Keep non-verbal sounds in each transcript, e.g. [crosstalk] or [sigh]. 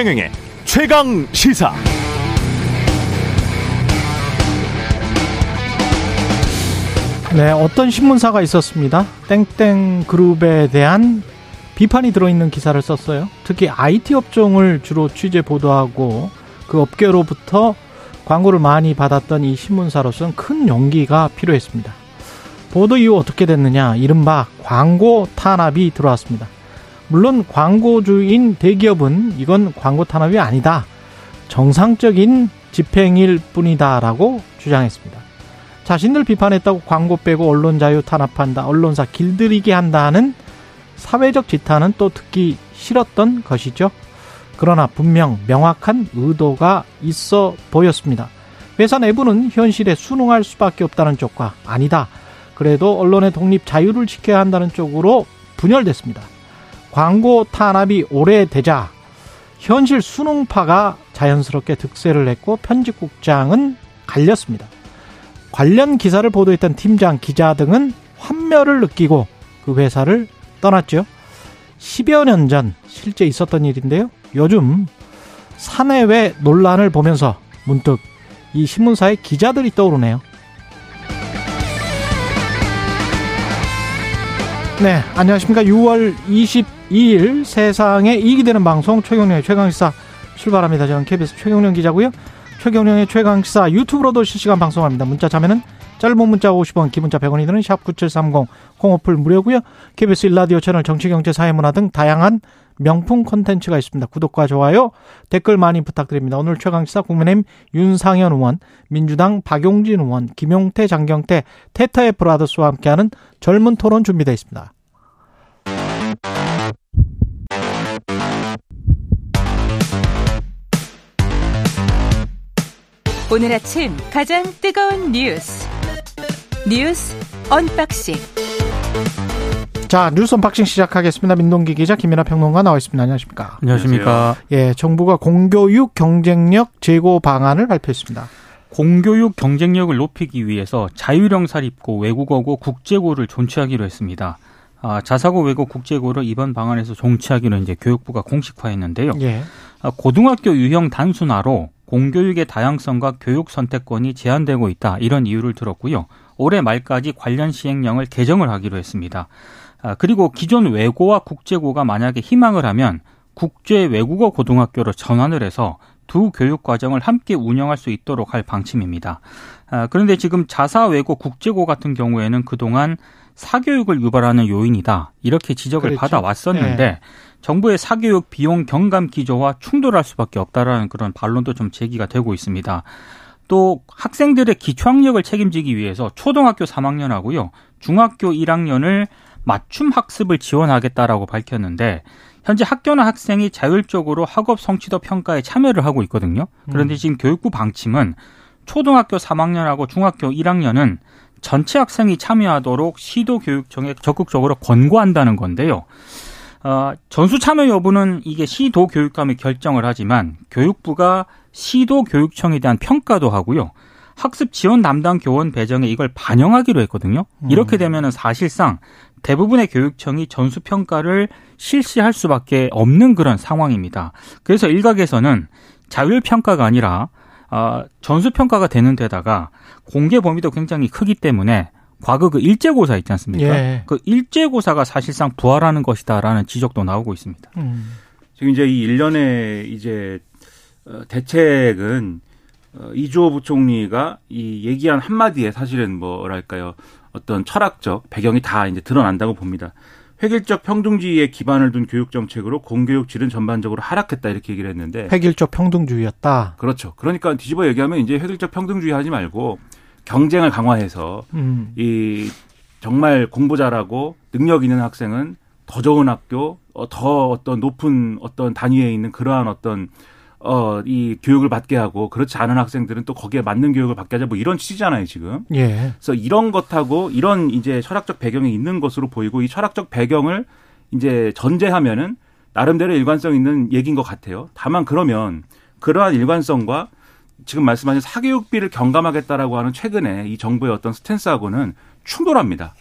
최경영의 최강 시사. 네, 어떤 신문사가 있었습니다. 땡땡 그룹에 대한 비판이 들어있는 기사를 썼어요. 특히 IT 업종을 주로 취재 보도하고 그 업계로부터 광고를 많이 받았던 이 신문사로서는 큰 용기가 필요했습니다. 보도 이후 어떻게 됐느냐? 이른바 광고 탄압이 들어왔습니다. 물론 광고주인 대기업은 이건 광고 탄압이 아니다. 정상적인 집행일 뿐이다라고 주장했습니다. 자신들 비판했다고 광고 빼고 언론 자유 탄압한다. 언론사 길들이게 한다는 사회적 지탄은 또 듣기 싫었던 것이죠. 그러나 분명 명확한 의도가 있어 보였습니다. 회사 내부는 현실에 순응할 수밖에 없다는 쪽과 아니다. 그래도 언론의 독립 자유를 지켜야 한다는 쪽으로 분열됐습니다. 광고 탄압이 오래되자 현실 순응파가 자연스럽게 득세를 했고 편집국장은 갈렸습니다. 관련 기사를 보도했던 팀장, 기자 등은 환멸을 느끼고 그 회사를 떠났죠. 10여 년 전 실제 있었던 일인데요. 요즘 사내외 논란을 보면서 문득 이 신문사의 기자들이 떠오르네요. 네, 안녕하십니까. 6월 22일 세상에 이익이 되는 방송 최경련의 최강시사 출발합니다. 저는 KBS 최경련 기자고요. 최경련의 최강시사 유튜브로도 실시간 방송합니다. 문자 자면은 짧은 문자 50원, 기본자 100원이 드는 샵 9730 홍어풀 무료고요. KBS 일라디오 채널 정치 경제 사회문화 등 다양한 명품 콘텐츠가 있습니다. 구독과 좋아요, 댓글 많이 부탁드립니다. 오늘 최강시사 국민의힘 윤상현 의원, 민주당 박용진 의원, 김용태, 장경태, 태태 브라더스와 함께하는 젊은 토론 준비되어 있습니다. 오늘 아침 가장 뜨거운 뉴스 뉴스 언박싱 자, 뉴스 언박싱 시작하겠습니다. 민동기 기자, 김민아 평론가 나와 있습니다. 안녕하십니까? 안녕하십니까. 예, 정부가 공교육 경쟁력 제고 방안을 발표했습니다. 공교육 경쟁력을 높이기 위해서 자율형 사립고, 외국어고, 국제고를 존치하기로 했습니다. 아, 자사고 외고 국제고를 이번 방안에서 존치하기로 이제 교육부가 공식화했는데요. 예. 아, 고등학교 유형 단순화로 공교육의 다양성과 교육 선택권이 제한되고 있다 이런 이유를 들었고요. 올해 말까지 관련 시행령을 개정을 하기로 했습니다. 아, 그리고 기존 외고와 국제고가 만약에 희망을 하면 국제 외국어 고등학교로 전환을 해서 두 교육 과정을 함께 운영할 수 있도록 할 방침입니다. 아, 그런데 지금 자사 외고 국제고 같은 경우에는 그동안 사교육을 유발하는 요인이다 이렇게 지적을 그렇죠. 받아왔었는데 네. 정부의 사교육 비용 경감 기조와 충돌할 수밖에 없다라는 그런 반론도 좀 제기가 되고 있습니다. 또 학생들의 기초학력을 책임지기 위해서 초등학교 3학년하고요 중학교 1학년을 맞춤 학습을 지원하겠다라고 밝혔는데 현재 학교나 학생이 자율적으로 학업 성취도 평가에 참여를 하고 있거든요. 그런데 지금 교육부 방침은 초등학교 3학년하고 중학교 1학년은 전체 학생이 참여하도록 시도교육청에 적극적으로 권고한다는 건데요. 어, 전수 참여 여부는 이게 시도 교육감이 결정을 하지만 교육부가 시도 교육청에 대한 평가도 하고요. 학습 지원 담당 교원 배정에 이걸 반영하기로 했거든요. 이렇게 되면은 사실상 대부분의 교육청이 전수 평가를 실시할 수밖에 없는 그런 상황입니다. 그래서 일각에서는 자율 평가가 아니라 어, 전수 평가가 되는 데다가 공개 범위도 굉장히 크기 때문에 과거 그 일제고사 있지 않습니까? 예. 그 일제고사가 사실상 부활하는 것이다라는 지적도 나오고 있습니다. 음. 지금 이제 이 일련의 이제 어, 대책은 어, 이주호 부총리가 이 얘기한 한마디에 사실은 뭐랄까요 어떤 철학적 배경이 다 이제 드러난다고 봅니다. 획일적 평등주의에 기반을 둔 교육 정책으로 공교육 질은 전반적으로 하락했다 이렇게 얘기를 했는데 획일적 평등주의였다. 그렇죠. 그러니까 뒤집어 얘기하면 이제 획일적 평등주의 하지 말고 경쟁을 강화해서 음. 이 정말 공부 잘하고 능력 있는 학생은 더 좋은 학교, 어, 더 어떤 높은 어떤 단위에 있는 그러한 어떤 어, 이 교육을 받게 하고 그렇지 않은 학생들은 또 거기에 맞는 교육을 받게 하자 뭐 이런 취지잖아요, 지금. 예. 그래서 이런 것하고 이런 이제 철학적 배경이 있는 것으로 보이고 이 철학적 배경을 이제 전제하면은 나름대로 일관성 있는 얘기인 것 같아요. 다만 그러면 그러한 일관성과 지금 말씀하신 사교육비를 경감하겠다라고 하는 최근에 이 정부의 어떤 스탠스하고는 충돌합니다.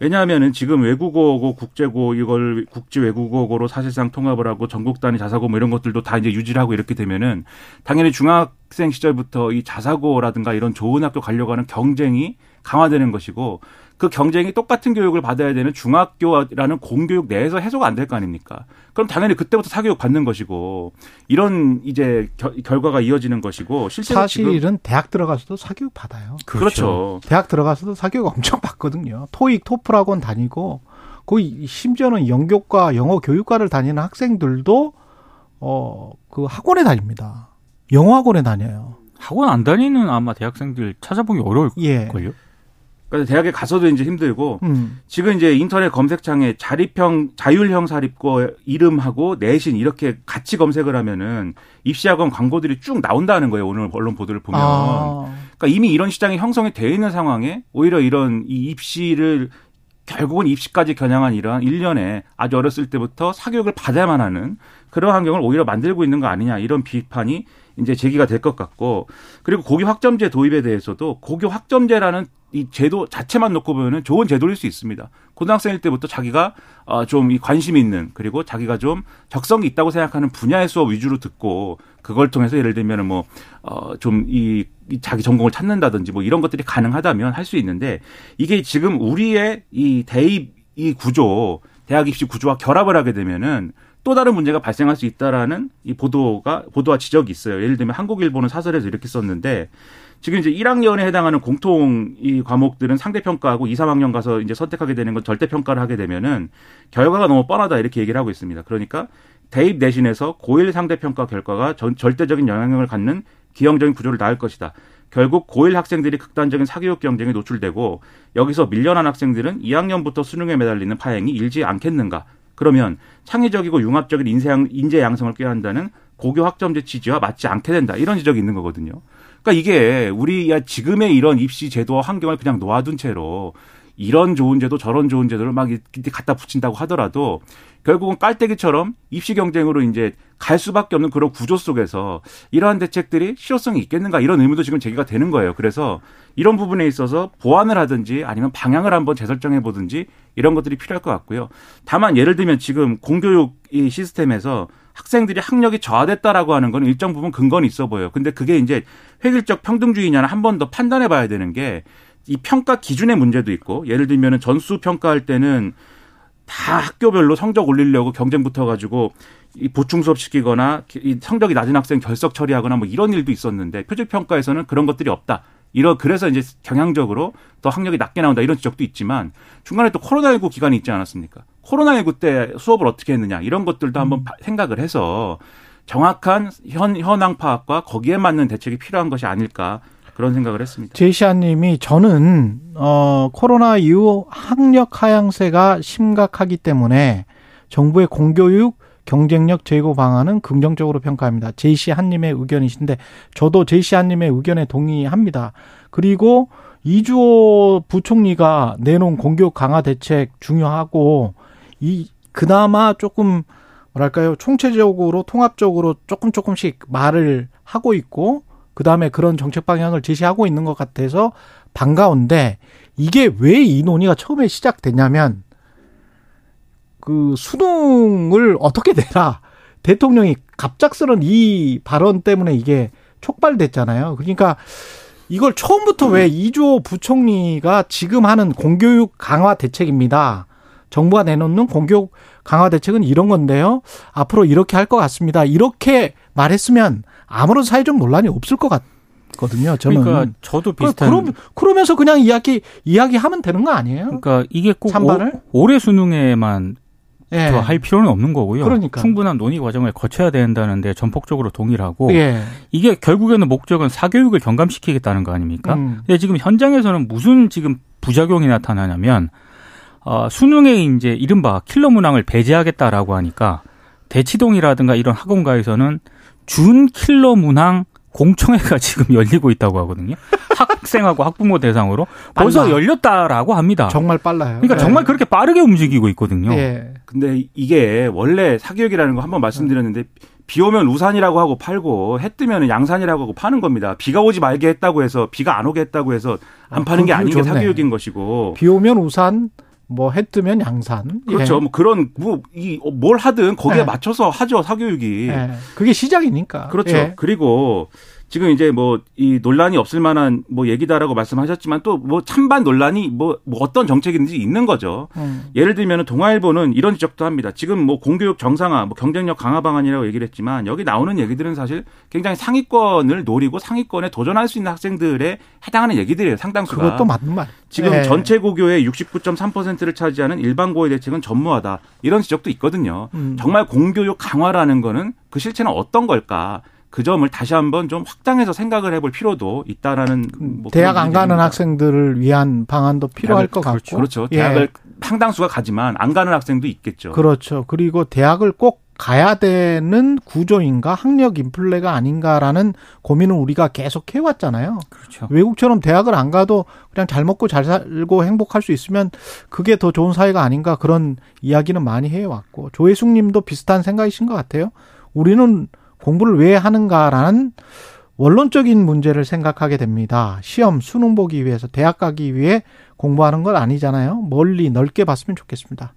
왜냐하면은 지금 외국어고 국제고 이걸 국제 외국어고로 사실상 통합을 하고 전국 단위 자사고 뭐 이런 것들도 다 이제 유지를 하고 이렇게 되면은 당연히 중학생 시절부터 이 자사고라든가 이런 좋은 학교 가려고 하는 경쟁이 강화되는 것이고 그 경쟁이 똑같은 교육을 받아야 되는 중학교라는 공교육 내에서 해소가 안 될 거 아닙니까? 그럼 당연히 그때부터 사교육 받는 것이고 이런 이제 겨, 결과가 이어지는 것이고 실제로 사실은 대학 들어가서도 사교육 받아요. 그렇죠. 그렇죠. 대학 들어가서도 사교육 엄청 받거든요. 토익, 토플 학원 다니고 거의 심지어는 영교과, 영어 교육과를 다니는 학생들도 어 그 학원에 다닙니다. 영어 학원에 다녀요. 학원 안 다니는 아마 대학생들 찾아보기 어려울 예. 걸요. 그래서 대학에 가서도 이제 힘들고 음. 지금 이제 인터넷 검색창에 자립형 자율형 사립고 이름하고 내신 이렇게 같이 검색을 하면은 입시학원 광고들이 쭉 나온다는 거예요. 오늘 언론 보도를 보면. 아. 그러니까 이미 이런 시장이 형성이 되어 있는 상황에 오히려 이런 이 입시를 결국은 입시까지 겨냥한 이러한 일련에 아주 어렸을 때부터 사교육을 받아야만 하는 그런 환경을 오히려 만들고 있는 거 아니냐 이런 비판이 이제 제기가 될 것 같고 그리고 고교 학점제 도입에 대해서도 고교 학점제라는 이 제도 자체만 놓고 보면은 좋은 제도일 수 있습니다. 고등학생일 때부터 자기가 어 좀 관심 있는 그리고 자기가 좀 적성이 있다고 생각하는 분야의 수업 위주로 듣고 그걸 통해서 예를 들면은 뭐 어 좀이 이 자기 전공을 찾는다든지 뭐 이런 것들이 가능하다면 할 수 있는데 이게 지금 우리의 이 대입 이 구조 대학 입시 구조와 결합을 하게 되면은 또 다른 문제가 발생할 수 있다라는 이 보도가 보도와 지적이 있어요. 예를 들면 한국 일보는 사설에서 이렇게 썼는데 지금 이제 1학년에 해당하는 공통 이 과목들은 상대 평가하고 2, 3학년 가서 이제 선택하게 되는 건 절대 평가를 하게 되면은 결과가 너무 뻔하다 이렇게 얘기를 하고 있습니다. 그러니까 대입 내신에서 고1 상대 평가 결과가 전, 절대적인 영향력을 갖는 기형적인 구조를 낳을 것이다. 결국 고1 학생들이 극단적인 사교육 경쟁에 노출되고 여기서 밀려난 학생들은 2학년부터 수능에 매달리는 파행이 일지 않겠는가. 그러면 창의적이고 융합적인 인재, 인재 양성을 꾀한다는 고교 학점제 취지와 맞지 않게 된다. 이런 지적이 있는 거거든요. 그러니까 이게 우리 지금의 이런 입시 제도와 환경을 그냥 놓아둔 채로 이런 좋은 제도 저런 좋은 제도를 막 갖다 붙인다고 하더라도 결국은 깔때기처럼 입시 경쟁으로 이제 갈 수밖에 없는 그런 구조 속에서 이러한 대책들이 실효성이 있겠는가 이런 의문도 지금 제기가 되는 거예요. 그래서 이런 부분에 있어서 보완을 하든지 아니면 방향을 한번 재설정해 보든지 이런 것들이 필요할 것 같고요. 다만 예를 들면 지금 공교육 이 시스템에서 학생들이 학력이 저하됐다라고 하는 건 일정 부분 근거는 있어 보여요. 근데 그게 이제 획일적 평등주의냐는 한 번 더 판단해 봐야 되는 게 이 평가 기준의 문제도 있고 예를 들면은 전수 평가할 때는 다 학교별로 성적 올리려고 경쟁 붙어가지고 이 보충 수업 시키거나 이 성적이 낮은 학생 결석 처리하거나 뭐 이런 일도 있었는데 표적 평가에서는 그런 것들이 없다. 이러 그래서 이제 경향적으로 더 학력이 낮게 나온다 이런 지적도 있지만 중간에 또 코로나19 기간이 있지 않았습니까? 코로나19 때 수업을 어떻게 했느냐 이런 것들도 한번 음. 생각을 해서 정확한 현 현황 파악과 거기에 맞는 대책이 필요한 것이 아닐까 그런 생각을 했습니다. 제시아님이 저는 어 코로나 이후 학력 하향세가 심각하기 때문에 정부의 공교육 경쟁력 제고 방안은 긍정적으로 평가합니다. 제시 한님의 의견이신데 저도 제시 한님의 의견에 동의합니다. 그리고 이주호 부총리가 내놓은 공교육 강화 대책 중요하고 이 그나마 조금 뭐랄까요 총체적으로 통합적으로 조금 조금씩 말을 하고 있고 그 다음에 그런 정책 방향을 제시하고 있는 것 같아서 반가운데 이게 왜 이 논의가 처음에 시작됐냐면 그 수능을 어떻게 내라 대통령이 갑작스런 이 발언 때문에 이게 촉발됐잖아요. 그러니까 이걸 처음부터 왜 이주호 부총리가 지금 하는 공교육 강화 대책입니다. 정부가 내놓는 공교육 강화 대책은 이런 건데요. 앞으로 이렇게 할 것 같습니다. 이렇게 말했으면 아무런 사회적 논란이 없을 것 같거든요. 저는. 그러니까 저도 비슷한. 그럼 그러면서 그냥 이야기 이야기하면 되는 거 아니에요? 그러니까 이게 꼭 찬반을? 오, 올해 수능에만 예. 할 필요는 없는 거고요. 그러니까. 충분한 논의 과정을 거쳐야 된다는데 전폭적으로 동의하고 예. 이게 결국에는 목적은 사교육을 경감시키겠다는 거 아닙니까? 음. 근데 지금 현장에서는 무슨 지금 부작용이 나타나냐면 어, 수능에 이제 이른바 킬러 문항을 배제하겠다라고 하니까 대치동이라든가 이런 학원가에서는 준 킬러 문항 공청회가 [laughs] 지금 열리고 있다고 하거든요. 학생하고 학부모 대상으로 벌써 빨라. 열렸다라고 합니다. 정말 빨라요. 그러니까 네. 정말 그렇게 빠르게 움직이고 있거든요. 네. 근데 이게 원래 사교육이라는 거 한번 말씀드렸는데 비 오면 우산이라고 하고 팔고 해 뜨면 양산이라고 하고 파는 겁니다. 비가 오지 말게 했다고 해서 비가 안 오게 했다고 해서 안 아, 파는 게 아닌 게 사교육인 것이고. 비 오면 우산, 뭐 해 뜨면 양산. 그렇죠. 예. 뭐 그런 뭐 이 뭘 하든 거기에 예. 맞춰서 하죠 사교육이. 예. 그게 시작이니까. 그렇죠. 예. 그리고 지금 이제 뭐 이 논란이 없을 만한 뭐 얘기다라고 말씀하셨지만 또 뭐 찬반 논란이 뭐, 뭐 어떤 정책인지 있는 거죠. 음. 예를 들면 동아일보는 이런 지적도 합니다. 지금 뭐 공교육 정상화, 뭐 경쟁력 강화 방안이라고 얘기를 했지만 여기 나오는 얘기들은 사실 굉장히 상위권을 노리고 상위권에 도전할 수 있는 학생들에 해당하는 얘기들이에요. 상당수가. 그것도 맞는 말. 지금 네. 전체 고교의 69.3%를 차지하는 일반 고의 대책은 전무하다. 이런 지적도 있거든요. 음. 정말 공교육 강화라는 거는 그 실체는 어떤 걸까? 그 점을 다시 한번 좀 확장해서 생각을 해볼 필요도 있다라는 뭐 대학 안 가는 학생들을 위한 방안도 필요할 것 그렇죠. 같고 그렇죠. 대학을 예. 상당수가 가지만 안 가는 학생도 있겠죠. 그렇죠. 그리고 대학을 꼭 가야 되는 구조인가 학력 인플레가 아닌가라는 고민을 우리가 계속 해왔잖아요. 그렇죠. 외국처럼 대학을 안 가도 그냥 잘 먹고 잘 살고 행복할 수 있으면 그게 더 좋은 사회가 아닌가 그런 이야기는 많이 해왔고 조혜숙님도 비슷한 생각이신 것 같아요. 우리는 공부를 왜 하는가라는 원론적인 문제를 생각하게 됩니다. 시험, 수능 보기 위해서, 대학 가기 위해 공부하는 건 아니잖아요. 멀리 넓게 봤으면 좋겠습니다.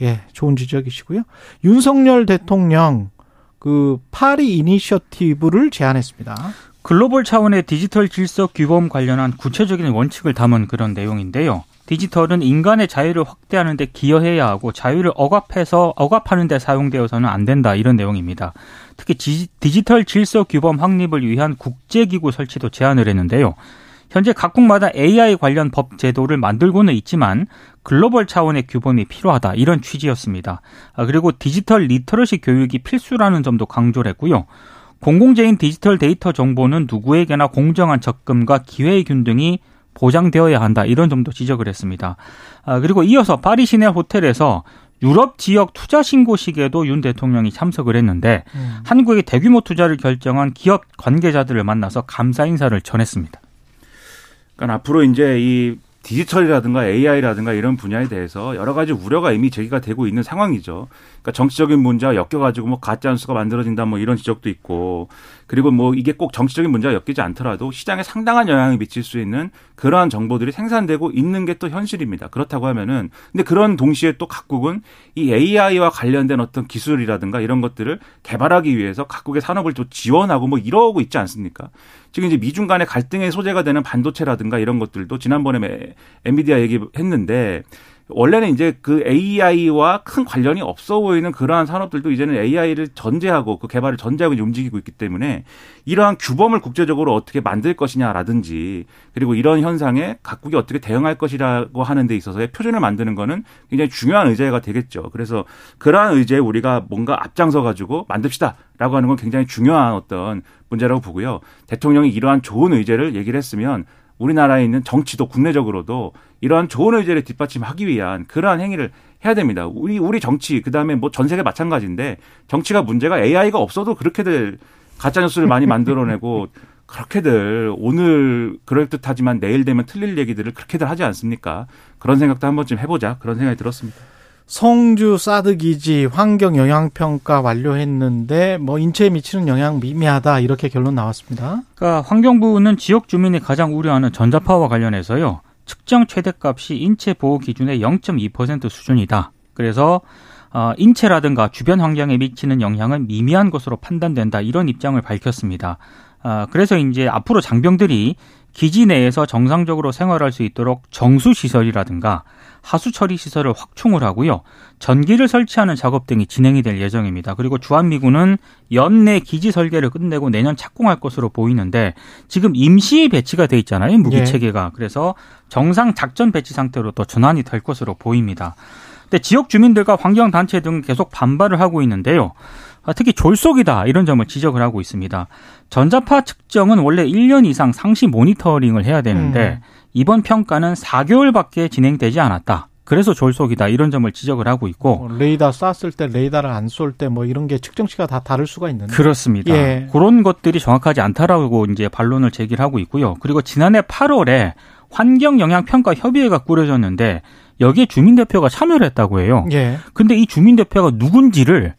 예, 좋은 지적이시고요. 윤석열 대통령 그 파리 이니셔티브를 제안했습니다. 글로벌 차원의 디지털 질서 규범 관련한 구체적인 원칙을 담은 그런 내용인데요. 디지털은 인간의 자유를 확대하는 데 기여해야 하고 자유를 억압해서 억압하는 데 사용되어서는 안 된다 이런 내용입니다. 특히 디지털 질서 규범 확립을 위한 국제기구 설치도 제안을 했는데요. 현재 각국마다 AI 관련 법 제도를 만들고는 있지만 글로벌 차원의 규범이 필요하다 이런 취지였습니다. 아, 그리고 디지털 리터러시 교육이 필수라는 점도 강조를 했고요. 공공재인 디지털 데이터 정보는 누구에게나 공정한 접근과 기회의 균등이 보장되어야 한다 이런 점도 지적을 했습니다. 아, 그리고 이어서 파리 시내 호텔에서 유럽 지역 투자 신고식에도 윤 대통령이 참석을 했는데 음. 한국의 대규모 투자를 결정한 기업 관계자들을 만나서 감사 인사를 전했습니다. 그러니까 앞으로 이제 이 디지털이라든가 AI라든가 이런 분야에 대해서 여러 가지 우려가 이미 제기가 되고 있는 상황이죠. 그러니까 정치적인 문제와 엮여가지고 뭐 가짜 뉴스가 만들어진다 뭐 이런 지적도 있고 그리고 뭐 이게 꼭 정치적인 문제와 엮이지 않더라도 시장에 상당한 영향을 미칠 수 있는 그러한 정보들이 생산되고 있는 게 또 현실입니다. 그렇다고 하면은 근데 그런 동시에 또 각국은 이 AI와 관련된 어떤 기술이라든가 이런 것들을 개발하기 위해서 각국의 산업을 또 지원하고 뭐 이러고 있지 않습니까? 지금 이제 미중 간의 갈등의 소재가 되는 반도체라든가 이런 것들도 지난번에 엔비디아 얘기했는데 원래는 이제 그 AI와 큰 관련이 없어 보이는 그러한 산업들도 이제는 AI를 전제하고 그 개발을 전제하고 움직이고 있기 때문에 이러한 규범을 국제적으로 어떻게 만들 것이냐라든지 그리고 이런 현상에 각국이 어떻게 대응할 것이라고 하는 데 있어서의 표준을 만드는 거는 굉장히 중요한 의제가 되겠죠. 그래서 그러한 의제에 우리가 뭔가 앞장서 가지고 만듭시다라고 하는 건 굉장히 중요한 어떤 문제라고 보고요. 대통령이 이러한 좋은 의제를 얘기를 했으면 우리나라에 있는 정치도 국내적으로도 이러한 좋은 의제를 뒷받침하기 위한 그러한 행위를 해야 됩니다. 우리 우리 정치 그다음에 뭐 전 세계 마찬가지인데 정치가 문제가 AI가 없어도 그렇게들 가짜 뉴스를 많이 만들어내고 [laughs] 그렇게들 오늘 그럴 듯하지만 내일 되면 틀릴 얘기들을 그렇게들 하지 않습니까? 그런 생각도 한 번쯤 해보자 그런 생각이 들었습니다. 성주 사드 기지 환경 영향 평가 완료했는데 뭐 인체에 미치는 영향 미미하다 이렇게 결론 나왔습니다. 그러니까 환경부는 지역 주민이 가장 우려하는 전자파와 관련해서요. 측정 최대값이 인체 보호 기준의 0.2% 수준이다. 그래서 어, 인체라든가 주변 환경에 미치는 영향은 미미한 것으로 판단된다. 이런 입장을 밝혔습니다. 어, 그래서 이제 앞으로 장병들이 기지 내에서 정상적으로 생활할 수 있도록 정수 시설이라든가 하수 처리 시설을 확충을 하고요. 전기를 설치하는 작업 등이 진행이 될 예정입니다. 그리고 주한미군은 연내 기지 설계를 끝내고 내년 착공할 것으로 보이는데 지금 임시 배치가 돼 있잖아요. 무기 예. 체계가. 그래서 정상 작전 배치 상태로 또 전환이 될 것으로 보입니다. 근데 지역 주민들과 환경 단체 등 계속 반발을 하고 있는데요. 아, 특히 졸속이다 이런 점을 지적을 하고 있습니다. 전자파 측정은 원래 1년 이상 상시 모니터링을 해야 되는데 음. 이번 평가는 4개월밖에 진행되지 않았다. 그래서 졸속이다 이런 점을 지적을 하고 있고 뭐 레이더 쐈을 때 레이더를 안 쏠 때 뭐 이런 게 측정치가 다 다를 수가 있는데 그렇습니다. 예. 그런 것들이 정확하지 않다라고 이제 반론을 제기를 하고 있고요. 그리고 지난해 8월에 환경 영향 평가 협의회가 꾸려졌는데 여기에 주민 대표가 참여를 했다고 해요. 예. 근데 이 주민 대표가 누군지를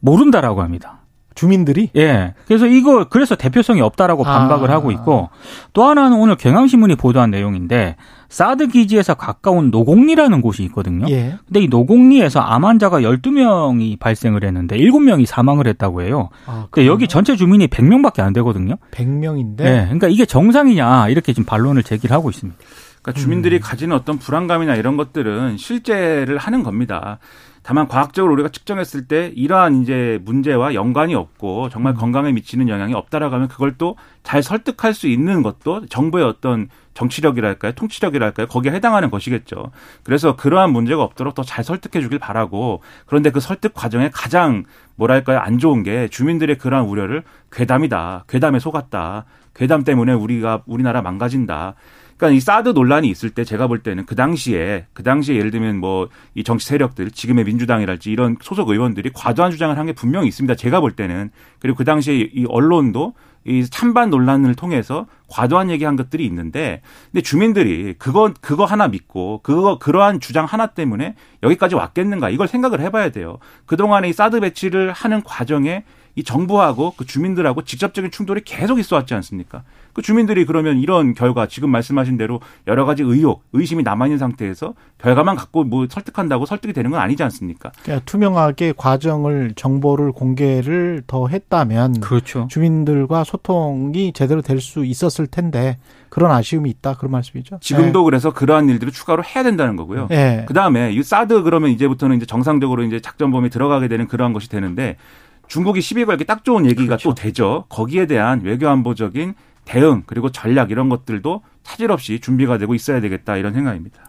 모른다라고 합니다. 주민들이? 예. 그래서 이거 그래서 대표성이 없다라고 반박을 아. 하고 있고 또 하나는 오늘 경향신문이 보도한 내용인데 사드 기지에서 가까운 노곡리라는 곳이 있거든요. 예. 근데 이 노곡리에서 암 환자가 12명이 발생을 했는데 7명이 사망을 했다고 해요. 아, 근데 여기 전체 주민이 100명밖에 안 되거든요. 100명인데 네. 그러니까 이게 정상이냐 이렇게 지금 반론을 제기를 하고 있습니다. 그러니까 주민들이 가지는 어떤 불안감이나 이런 것들은 실제를 하는 겁니다. 다만 과학적으로 우리가 측정했을 때 이러한 이제 문제와 연관이 없고 정말 건강에 미치는 영향이 없다라고 하면 그걸 또 잘 설득할 수 있는 것도 정부의 어떤 정치력이랄까요, 통치력이랄까요, 거기에 해당하는 것이겠죠. 그래서 그러한 문제가 없도록 더 잘 설득해 주길 바라고 그런데 그 설득 과정에 가장 뭐랄까요, 안 좋은 게 주민들의 그러한 우려를 괴담이다, 괴담에 속았다, 괴담 때문에 우리가 우리나라 망가진다. 그러니까 이 사드 논란이 있을 때 제가 볼 때는 그 당시에 그 당시에 예를 들면 뭐 이 정치 세력들 지금의 민주당이랄지 이런 소속 의원들이 과도한 주장을 한 게 분명히 있습니다. 제가 볼 때는 그리고 그 당시에 이 언론도 이 찬반 논란을 통해서 과도한 얘기한 것들이 있는데 근데 주민들이 그거 그거 하나 믿고 그거 그러한 주장 하나 때문에 여기까지 왔겠는가 이걸 생각을 해봐야 돼요. 그 동안에 이 사드 배치를 하는 과정에 이 정부하고 그 주민들하고 직접적인 충돌이 계속 있어 왔지 않습니까? 그 주민들이 그러면 이런 결과 지금 말씀하신 대로 여러 가지 의혹, 의심이 남아 있는 상태에서 결과만 갖고 뭐 설득한다고 설득이 되는 건 아니지 않습니까? 그러니까 투명하게 과정을 정보를 공개를 더 했다면 그렇죠. 주민들과 소통이 제대로 될 수 있었을 텐데 그런 아쉬움이 있다 그런 말씀이죠. 지금도 그래서 그러한 일들을 추가로 해야 된다는 거고요. 예. 예. 그 다음에 이 사드 그러면 이제부터는 이제 정상적으로 이제 작전 범위에 들어가게 되는 그러한 것이 되는데 중국이 시비 걸기 딱 좋은 얘기가 또 되죠. 거기에 대한 외교 안보적인 대응 그리고 전략 이런 것들도 차질 없이 준비가 되고 있어야 되겠다 이런 생각입니다.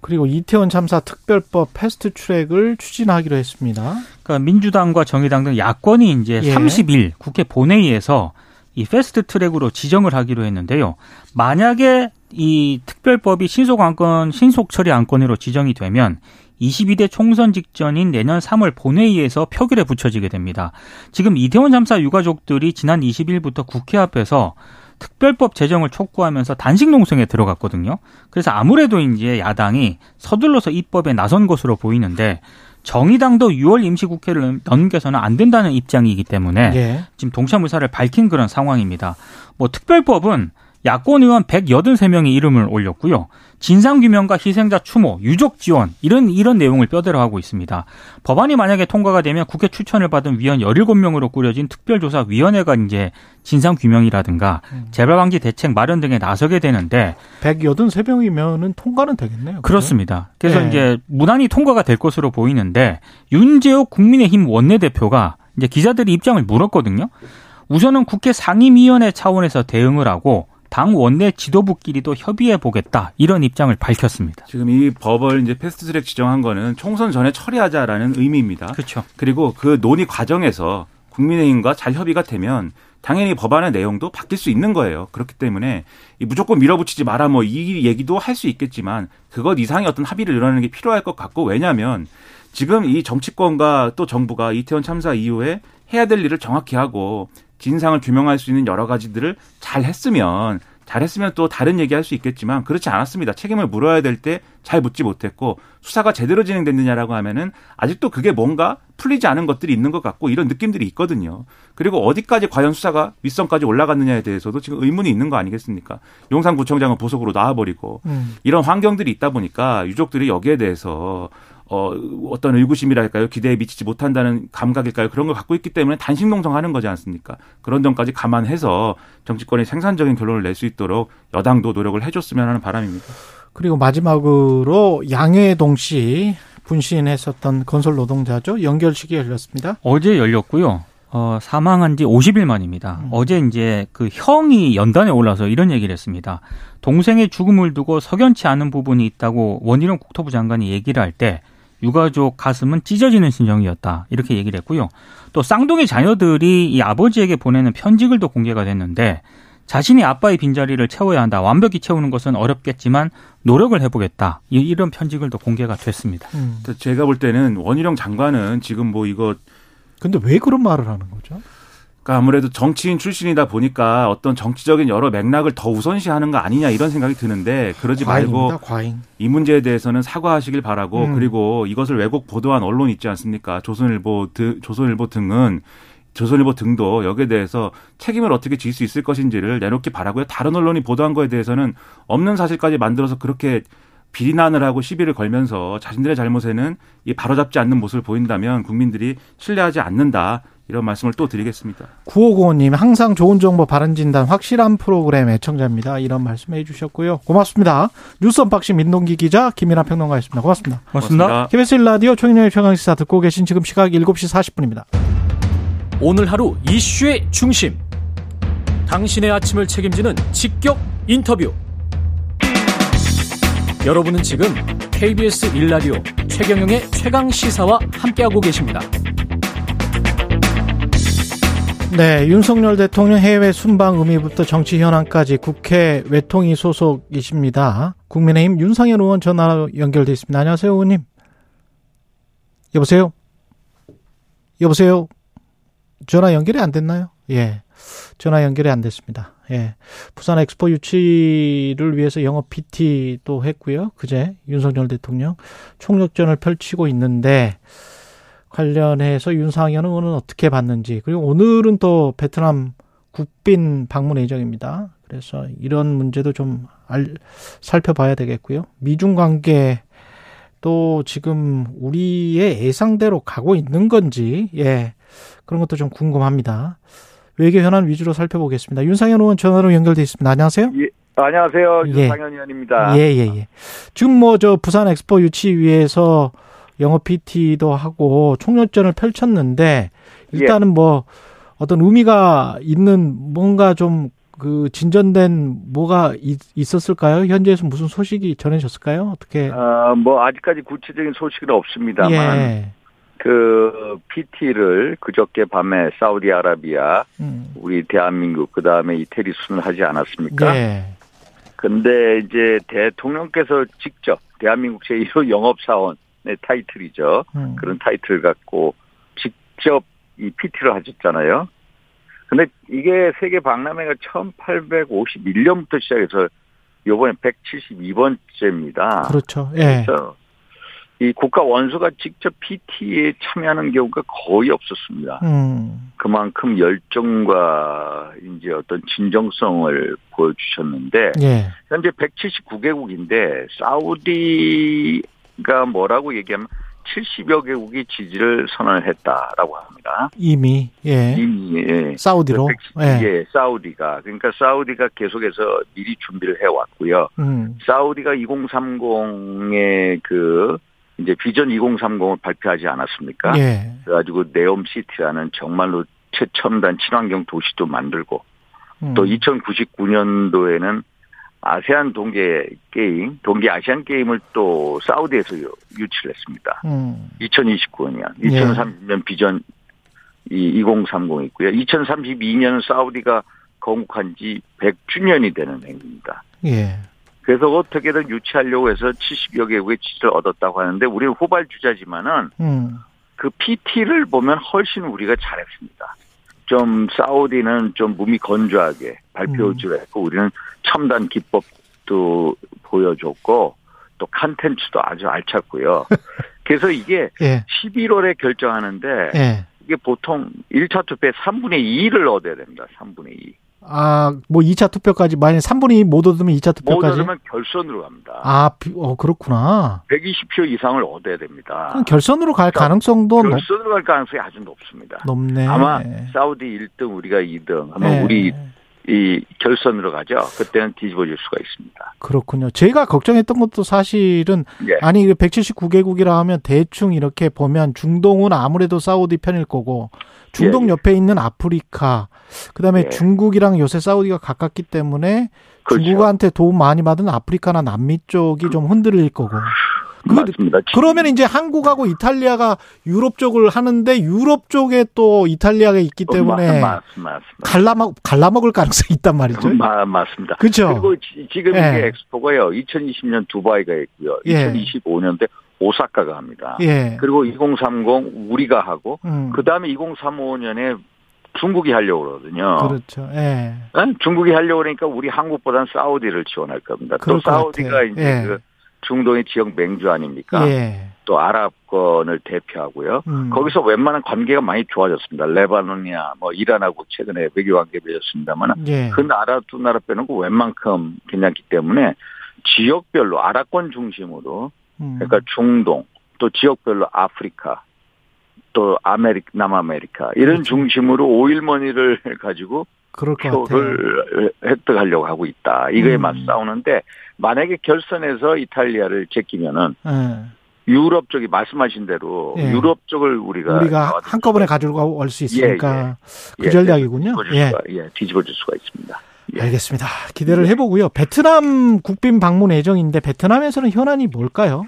그리고 이태원 참사 특별법 패스트 트랙을 추진하기로 했습니다. 그러니까 민주당과 정의당 등 야권이 이제 예. 30일 국회 본회의에서 이 패스트 트랙으로 지정을 하기로 했는데요. 만약에 이 특별법이 신속 안건 신속 처리 안건으로 지정이 되면 22대 총선 직전인 내년 3월 본회의에서 표결에 붙여지게 됩니다. 지금 이태원 참사 유가족들이 지난 20일부터 국회 앞에서 특별법 제정을 촉구하면서 단식 농성에 들어갔거든요. 그래서 아무래도 이제 야당이 서둘러서 입법에 나선 것으로 보이는데 정의당도 6월 임시국회를 넘겨서는 안 된다는 입장이기 때문에 예. 지금 동참 의사를 밝힌 그런 상황입니다. 뭐 특별법은 야권 의원 183명이 이름을 올렸고요. 진상규명과 희생자 추모, 유족 지원 이런 이런 내용을 뼈대로 하고 있습니다. 법안이 만약에 통과가 되면 국회 추천을 받은 위원 17명으로 꾸려진 특별조사위원회가 이제 진상규명이라든가 재발방지 대책 마련 등에 나서게 되는데 183명이면은 통과는 되겠네요. 그렇습니다. 그래서 네. 이제 무난히 통과가 될 것으로 보이는데 윤재욱 국민의힘 원내대표가 이제 기자들이 입장을 물었거든요. 우선은 국회 상임위원회 차원에서 대응을 하고 당 원내 지도부끼리도 협의해 보겠다 이런 입장을 밝혔습니다. 지금 이 법을 이제 패스트트랙 지정한 거는 총선 전에 처리하자라는 의미입니다. 그렇죠. 그리고 그 논의 과정에서 국민의힘과 잘 협의가 되면 당연히 법안의 내용도 바뀔 수 있는 거예요. 그렇기 때문에 이 무조건 밀어붙이지 마라 뭐 이 얘기도 할 수 있겠지만 그것 이상의 어떤 합의를 이뤄내는 게 필요할 것 같고 왜냐하면 지금 이 정치권과 또 정부가 이태원 참사 이후에 해야 될 일을 정확히 하고 진상을 규명할 수 있는 여러 가지들을 잘 했으면 잘했으면 또 다른 얘기할 수 있겠지만 그렇지 않았습니다. 책임을 물어야 될 때 잘 묻지 못했고 수사가 제대로 진행됐느냐라고 하면은 아직도 그게 뭔가 풀리지 않은 것들이 있는 것 같고 이런 느낌들이 있거든요. 그리고 어디까지 과연 수사가 윗선까지 올라갔느냐에 대해서도 지금 의문이 있는 거 아니겠습니까? 용산구청장은 보석으로 나와버리고 음. 이런 환경들이 있다 보니까 유족들이 여기에 대해서 어, 어떤 의구심이랄까요? 기대에 미치지 못한다는 감각일까요? 그런 걸 갖고 있기 때문에 단식 농성하는 거지 않습니까? 그런 점까지 감안해서 정치권이 생산적인 결론을 낼 수 있도록 여당도 노력을 해줬으면 하는 바람입니다. 그리고 마지막으로 양해동 씨 분신했었던 건설 노동자죠. 연결식이 열렸습니다. 어제 열렸고요. 어, 사망한 지 50일 만입니다. 어제 이제 그 형이 연단에 올라서 이런 얘기를 했습니다. 동생의 죽음을 두고 석연치 않은 부분이 있다고 원희룡 국토부 장관이 얘기를 할 때 유가족 가슴은 찢어지는 심정이었다. 이렇게 얘기를 했고요. 또 쌍둥이 자녀들이 이 아버지에게 보내는 편지글도 공개가 됐는데 자신이 아빠의 빈자리를 채워야 한다. 완벽히 채우는 것은 어렵겠지만 노력을 해보겠다. 이- 이런 편지글도 공개가 됐습니다. 음. 제가 볼 때는 원희룡 장관은 지금 뭐 이거 근데 왜 그런 말을 하는 거죠? 그러니까 아무래도 정치인 출신이다 보니까 어떤 정치적인 여러 맥락을 더 우선시하는 거 아니냐 이런 생각이 드는데 그러지 과잉입니다. 말고 과잉. 이 문제에 대해서는 사과하시길 바라고 음. 그리고 이것을 왜곡 보도한 언론 있지 않습니까? 조선일보 드, 조선일보 등은 조선일보 등도 여기에 대해서 책임을 어떻게 질 수 있을 것인지를 내놓기 바라고요. 다른 언론이 보도한 거에 대해서는 없는 사실까지 만들어서 그렇게 비난을 하고 시비를 걸면서 자신들의 잘못에는 이 바로잡지 않는 모습을 보인다면 국민들이 신뢰하지 않는다. 이런 말씀을 또 드리겠습니다. 9595님 항상 좋은 정보 바른 진단 확실한 프로그램 애청자입니다. 이런 말씀해 주셨고요. 고맙습니다. 뉴스 unboxing 민동기 기자 김민아 평론가였습니다. 고맙습니다. 고맙습니다. 고맙습니다. KBS 1라디오 총인의 최강시사 듣고 계신 지금 시각 7시 40분입니다. 오늘 하루 이슈의 중심. 당신의 아침을 책임지는 직격 인터뷰. 여러분은 지금 KBS 1라디오 최경영의 최강 시사와 함께하고 계십니다. 네, 윤석열 대통령 해외 순방 의미부터 정치 현안까지 국회 외통위 소속이십니다. 국민의힘 윤상현 의원 전화로 연결돼 있습니다. 안녕하세요, 의원님. 여보세요? 여보세요? 전화 연결이 안 됐나요? 예. 전화 연결이 안 됐습니다. 예. 부산 엑스포 유치를 위해서 영업 PT도 했고요. 그제 윤석열 대통령 총력전을 펼치고 있는데 관련해서 윤상현 의원은 어떻게 봤는지 그리고 오늘은 또 베트남 국빈 방문 예정입니다. 그래서 이런 문제도 좀 알, 살펴봐야 되겠고요. 미중 관계 또 지금 우리의 예상대로 가고 있는 건지 예 그런 것도 좀 궁금합니다. 외교 현안 위주로 살펴보겠습니다. 윤상현 의원 전화로 연결돼 있습니다. 안녕하세요. 예, 안녕하세요. 예. 윤상현 의원입니다. 예, 예, 예. 지금 뭐 저 부산 엑스포 유치 위해서 영어 PT도 하고 총력전을 펼쳤는데 일단은 뭐 어떤 의미가 있는 뭔가 좀 그 진전된 뭐가 있, 있었을까요? 현지에서 무슨 소식이 전해졌을까요? 어떻게? 어, 뭐 아직까지 구체적인 소식은 없습니다만 예. 그 PT를 그저께 밤에 사우디아라비아, 음. 우리 대한민국 그 다음에 이태리 순을 하지 않았습니까? 예. 근데 이제 대통령께서 직접 대한민국 제1호 영업사원의 타이틀이죠. 음. 그런 타이틀을 갖고 직접 이 PT를 하셨잖아요. 근데 이게 세계 박람회가 1851년부터 시작해서 요번에 172번째입니다. 그렇죠. 예. 그래서 이 국가 원수가 직접 PT에 참여하는 경우가 거의 없었습니다. 음. 그만큼 열정과 이제 어떤 진정성을 보여주셨는데 예. 현재 179개국인데 사우디 가 뭐라고 얘기하면 70여 개국이 지지를 선언을 했다라고 합니다. 이미 예. 이미 예. 사우디로. 예. 예. 사우디가 그러니까 사우디가 계속해서 미리 준비를 해 왔고요. 음. 사우디가 2030의 그 이제 비전 2030을 발표하지 않았습니까? 예. 그래가지고 네옴 시티라는 정말로 최첨단 친환경 도시도 만들고 음. 또 2099년도에는 아세안 동계 게임, 동계 아시안 게임을 또 사우디에서 유- 유치를 했습니다. 음. 2029년, 예. 2030년 비전 이2030 있고요. 2032년은 사우디가 건국한 지 100주년이 되는 행입니다. 예. 그래서 어떻게든 유치하려고 해서 70여 개국의 지지를 얻었다고 하는데 우리는 후발주자지만은 음. 그 PT를 보면 훨씬 우리가 잘했습니다. 좀 사우디는 좀 몸이 건조하게 발표주를 했고 우리는 첨단 기법도 보여줬고 또 컨텐츠도 아주 알찼고요. [laughs] 그래서 이게 예. 11월에 결정하는데 예. 이게 보통 1차 투표에 3분의 2를 얻어야 됩니다. 3분의 2. 아, 뭐 2차 투표까지 만약 3분의 2 못 얻으면 2차 못 투표까지. 얻으면 결선으로 갑니다. 아, 비- 어 그렇구나. 120표 이상을 얻어야 됩니다. 그럼 결선으로 갈 그러니까 가능성도 높, 결선으로 갈 가능성이 아주 높습니다. 높네. 아마 사우디 1등 우리가 2등 아마 예. 우리 이 결선으로 가죠. 그때는 뒤집어질 수가 있습니다. 그렇군요. 제가 걱정했던 것도 사실은 예. 아니 179개국이라 하면 대충 이렇게 보면 중동은 아무래도 사우디 편일 거고 중동 예, 예. 옆에 있는 아프리카 그다음에 예. 중국이랑 요새 사우디가 가깝기 때문에 그렇죠. 중국한테 도움 많이 받은 아프리카나 남미 쪽이 좀 흔들릴 거고 그- 맞습니다. 그러면 이제 한국하고 이탈리아가 유럽 쪽을 하는데 유럽 쪽에 또 이탈리아가 있기 때문에 맞, 맞습니다. 갈라먹 갈라먹을 가능성이 있단 말이죠. 마, 맞습니다. 그렇죠. 그리고 지, 금 예. 이게 엑스포가요. 2020년 두바이가 있고요. 예. 2025년대 오사카가 합니다. 예. 그리고 2030 우리가 하고 음, 그 다음에 2035년에 중국이 하려고 그러거든요. 그렇죠. 예. 응? 중국이 하려고 그러니까 우리 한국보다는 사우디를 지원할 겁니다. 또것 사우디가. 이제 예. 그 중동의 지역 맹주 아닙니까? 예. 또 아랍권을 대표하고요. 음. 거기서 웬만한 관계가 많이 좋아졌습니다. 레바논이나 뭐 이란하고 최근에 외교 관계 맺었습니다만 예. 그 나라 두 나라 빼놓고 웬만큼 괜찮기 때문에 지역별로 아랍권 중심으로 음. 그러니까 중동 또 지역별로 아프리카 또 아메리카 남아메리카 이런 그렇죠. 중심으로 오일머니를 [laughs] 가지고. 표를 획득하려고 하고 있다. 이거에 음. 맞싸우는데 만약에 결선에서 이탈리아를 제끼면은 예. 유럽 쪽이 말씀하신 대로 예. 유럽 쪽을 우리가 우리가 한꺼번에 가지고 올 수 있으니까 그 예, 전략이군요. 뒤집어줄 예. 수가, 예, 뒤집어줄 수가 있습니다. 예. 알겠습니다. 기대를 해보고요. 베트남 국빈 방문 예정인데 베트남에서는 현안이 뭘까요?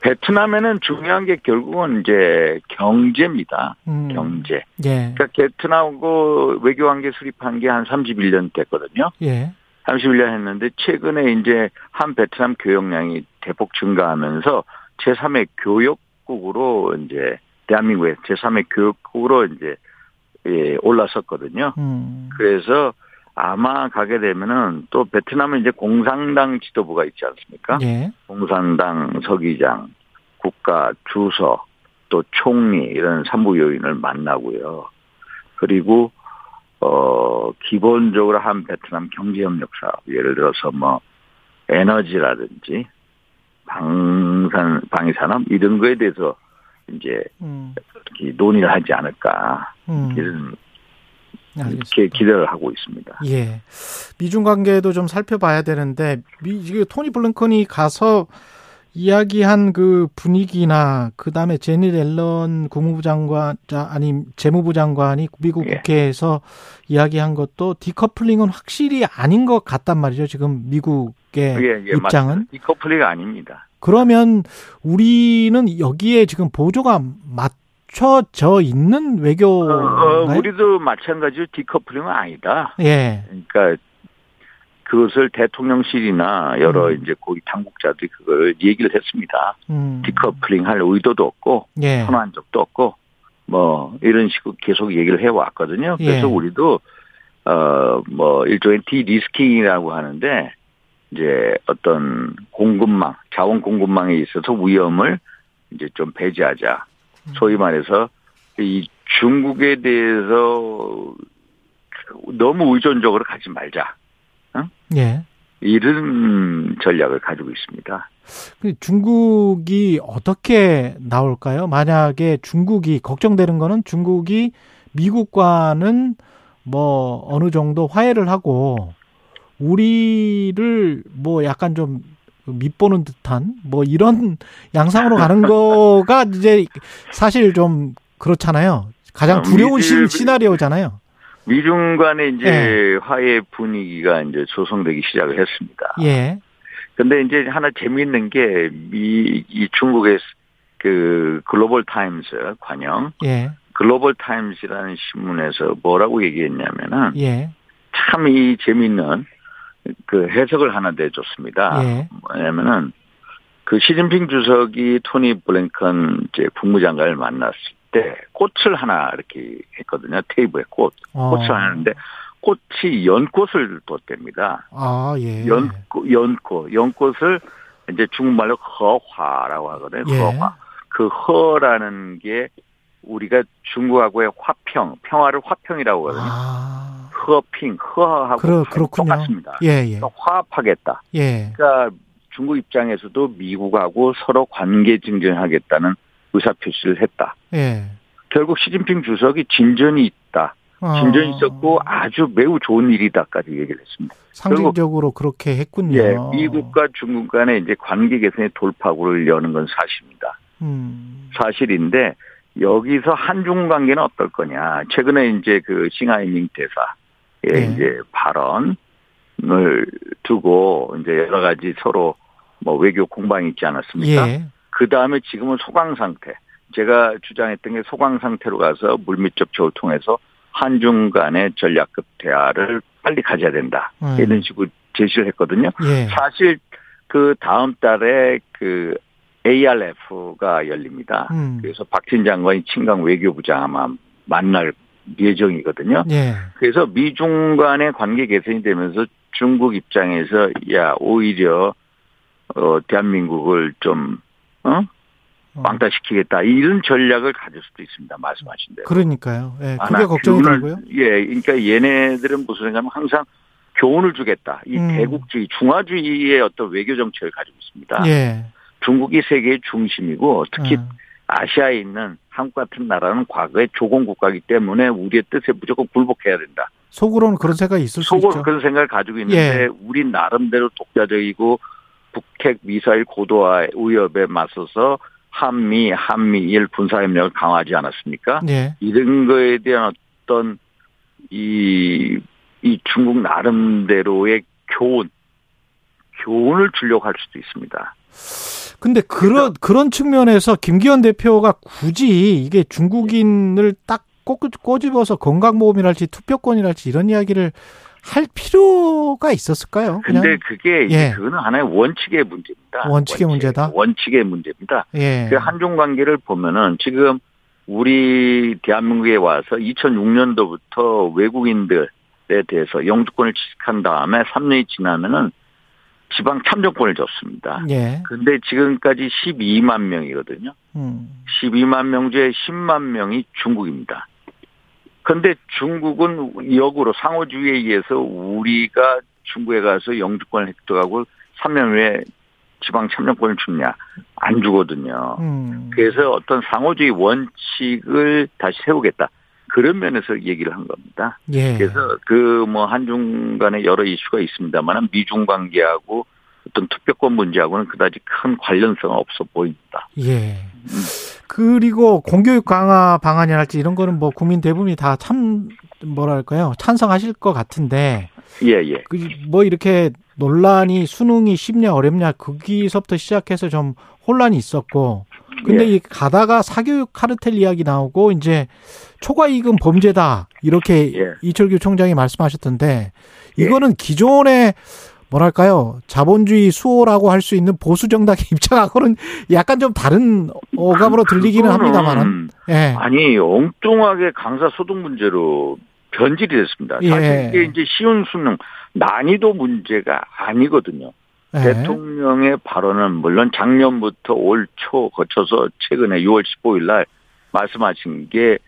베트남에는 중요한 게 결국은 이제 경제입니다. 음. 경제. 예. 그러니까 베트남하고 외교관계 수립한 게 한 31년 됐거든요. 예. 31년 했는데 최근에 이제 한 베트남 교역량이 대폭 증가하면서 제3의 교역국으로 이제 대한민국의 제3의 교역국으로 이제 예, 올라섰거든요. 음. 그래서 아마 가게 되면은 또 베트남은 이제 공산당 지도부가 있지 않습니까? 예. 공산당 서기장, 국가 주석, 또 총리 이런 산부 요인을 만나고요. 그리고 어 기본적으로 한 베트남 경제협력 사업 예를 들어서 뭐 에너지라든지 방산 방위산업 이런 거에 대해서 이제 음. 이렇게 논의를 하지 않을까 음. 이런 이렇게. 기대를 하고 있습니다. 예. 미중 관계도 좀 살펴봐야 되는데 미 이게 토니 블링컨이 가서 이야기한 그 분위기나 그 다음에 제니 앨런 국무부 장관 자 아니 재무부 장관이 미국 예. 국회에서 이야기한 것도 디커플링은 확실히 아닌 것 같단 말이죠. 지금 미국의 예, 예, 입장은 맞습니다. 디커플리가 아닙니다. 그러면 우리는 여기에 지금 보조가 맞 춰져 있는 어, 어, 외교인가요? 우리도 마찬가지로 디커플링은 아니다. 예. 그러니까 그것을 대통령실이나 여러 음. 이제 고위 당국자들이 그걸 얘기를 했습니다. 음. 디커플링 할 의도도 없고 예. 선호한 적도 없고 뭐 이런 식으로 계속 얘기를 해 왔거든요. 그래서 예. 우리도 어 뭐 일종의 디리스킹이라고 하는데 이제 어떤 공급망, 자원 공급망에 있어서 위험을 이제 좀 배제하자. 소위 말해서 이 중국에 대해서 너무 의존적으로 가지 말자. 예. 이런 전략을 가지고 있습니다. 그 중국이 어떻게 나올까요? 만약에 중국이 걱정되는 거는 중국이 미국과는 뭐 어느 정도 화해를 하고 우리를 뭐 약간 좀 밑보는 듯한 뭐 이런 양상으로 가는 거가 이제 사실 좀 그렇잖아요. 가장 아, 두려운 시, 시나리오잖아요. 미중 간의 이제 예. 화해 분위기가 이제 조성되기 시작을 했습니다. 예. 근데 이제 하나 재미있는 게 미, 이 중국의 그 글로벌 타임스 관영 예. 글로벌 타임스라는 신문에서 뭐라고 얘기했냐면은 예. 참 이 재미있는 그 해석을 하나 내줬습니다. 예. 뭐냐면은 그 시진핑 주석이 토니 블랭컨 이제 국무장관을 만났을 때 꽃을 하나 이렇게 했거든요. 테이블에 꽃. 어. 꽃을 하는데 꽃이 연꽃을 뒀답니다. 아, 예. 연꽃, 연꽃, 연꽃을 이제 중국말로 허화라고 하거든요. 예. 허화. 그 허라는 게 우리가 중국하고의 화평, 평화를 화평이라고 하거든요. 아. 허핑, 허하고 그러. 똑같습니다. 예, 예. 화합하겠다. 예. 그러니까 중국 입장에서도 미국하고 서로 관계 증진하겠다는 의사표시를 했다. 예. 결국 시진핑 주석이 진전이 있다. 어. 진전이 있었고 아주 매우 좋은 일이다까지 얘기를 했습니다. 상징적으로 그렇게 했군요. 예, 미국과 중국 간의 이제 관계 개선의 돌파구를 여는 건 사실입니다. 음. 사실인데 여기서 한중 관계는 어떨 거냐. 최근에 이제 그 싱하이밍 대사의 네. 이제 발언을 두고 이제 여러 가지 서로 뭐 외교 공방이 있지 않았습니까? 예. 그 다음에 지금은 소강 상태. 제가 주장했던 게 소강 상태로 가서 물밑 접촉을 통해서 한중 간의 전략급 대화를 빨리 가져야 된다. 음. 이런 식으로 제시를 했거든요. 예. 사실 그 다음 달에 그 ARF가 열립니다. 음. 그래서 박진 장관이 친강 외교부장 아마 만날 예정이거든요. 예. 그래서 미중 간의 관계 개선이 되면서 중국 입장에서 야 오히려 어, 대한민국을 좀, 어? 어. 왕따시키겠다. 이런 전략을 가질 수도 있습니다. 말씀하신 대로. 그러니까요. 예, 그게 걱정이 되고요. 예, 그러니까 얘네들은 무슨 생각하면 항상 교훈을 주겠다. 이 음. 대국주의, 중화주의의 어떤 외교 정책을 가지고 있습니다. 예. 중국이 세계의 중심이고 특히 어. 아시아에 있는 한국 같은 나라는 과거에 조공 국가이기 때문에 우리의 뜻에 무조건 굴복해야 된다. 속으로는 그런 생각이 있을 수 속으로 있죠. 그런 생각을 가지고 있는데 예. 우리 나름대로 독자적이고 북핵 미사일 고도화 위협에 맞서서 한미 한미일 군사협력을 강화하지 않았습니까? 예. 이런 거에 대한 어떤 이, 이 중국 나름대로의 교훈, 교훈을 주려고 할 수도 있습니다. 근데 그런 그런 측면에서 김기현 대표가 굳이 이게 중국인을 딱 꼬, 꼬집어서 건강보험이랄지 투표권이랄지 이런 이야기를 할 필요가 있었을까요? 그냥 근데 그게 예. 그거는 하나의 원칙의 문제입니다. 원칙의 문제다? 원칙의 문제입니다. 예. 그 한중 관계를 보면은 지금 우리 대한민국에 와서 2006년도부터 외국인들에 대해서 영주권을 취득한 다음에 3년이 지나면은 지방 참정권을 줬습니다. 예. 근데 지금까지 12만 명이거든요. 음. 12만 명 중에 10만 명이 중국입니다. 근데 중국은 역으로 상호주의에 의해서 우리가 중국에 가서 영주권을 획득하고 3년 후에 지방 참정권을 주냐? 안 주거든요. 음. 그래서 어떤 상호주의 원칙을 다시 세우겠다. 그런 면에서 얘기를 한 겁니다. 예. 그래서 그 뭐 한중 간에 여러 이슈가 있습니다만 미중 관계하고 어떤 투표권 문제하고는 그다지 큰 관련성은 없어 보입니다. 예. 그리고 공교육 강화 방안이랄지 이런 거는 뭐 국민 대부분이 다 참 뭐랄까요 찬성하실 것 같은데 예, 예. 그뭐 이렇게 논란이 수능이 쉽냐 어렵냐 거기서부터 시작해서 좀 혼란이 있었고 근데 예. 이 가다가 사교육 카르텔 이야기 나오고 이제 초과 이익은 범죄다 이렇게 예. 이철규 총장이 말씀하셨던데 이거는 기존의 뭐랄까요 자본주의 수호라고 할 수 있는 보수 정당의 [laughs] 입장하고는 약간 좀 다른 어감으로 들리기는 합니다만은 예. 아니 엉뚱하게 강사 소득 문제로 변질이 됐습니다. 예. 사실 이게 이제 쉬운 수능 난이도 문제가 아니거든요. 예. 대통령의 발언은 물론 작년부터 올 초 거쳐서 최근에 6월 15일 날 말씀하신 게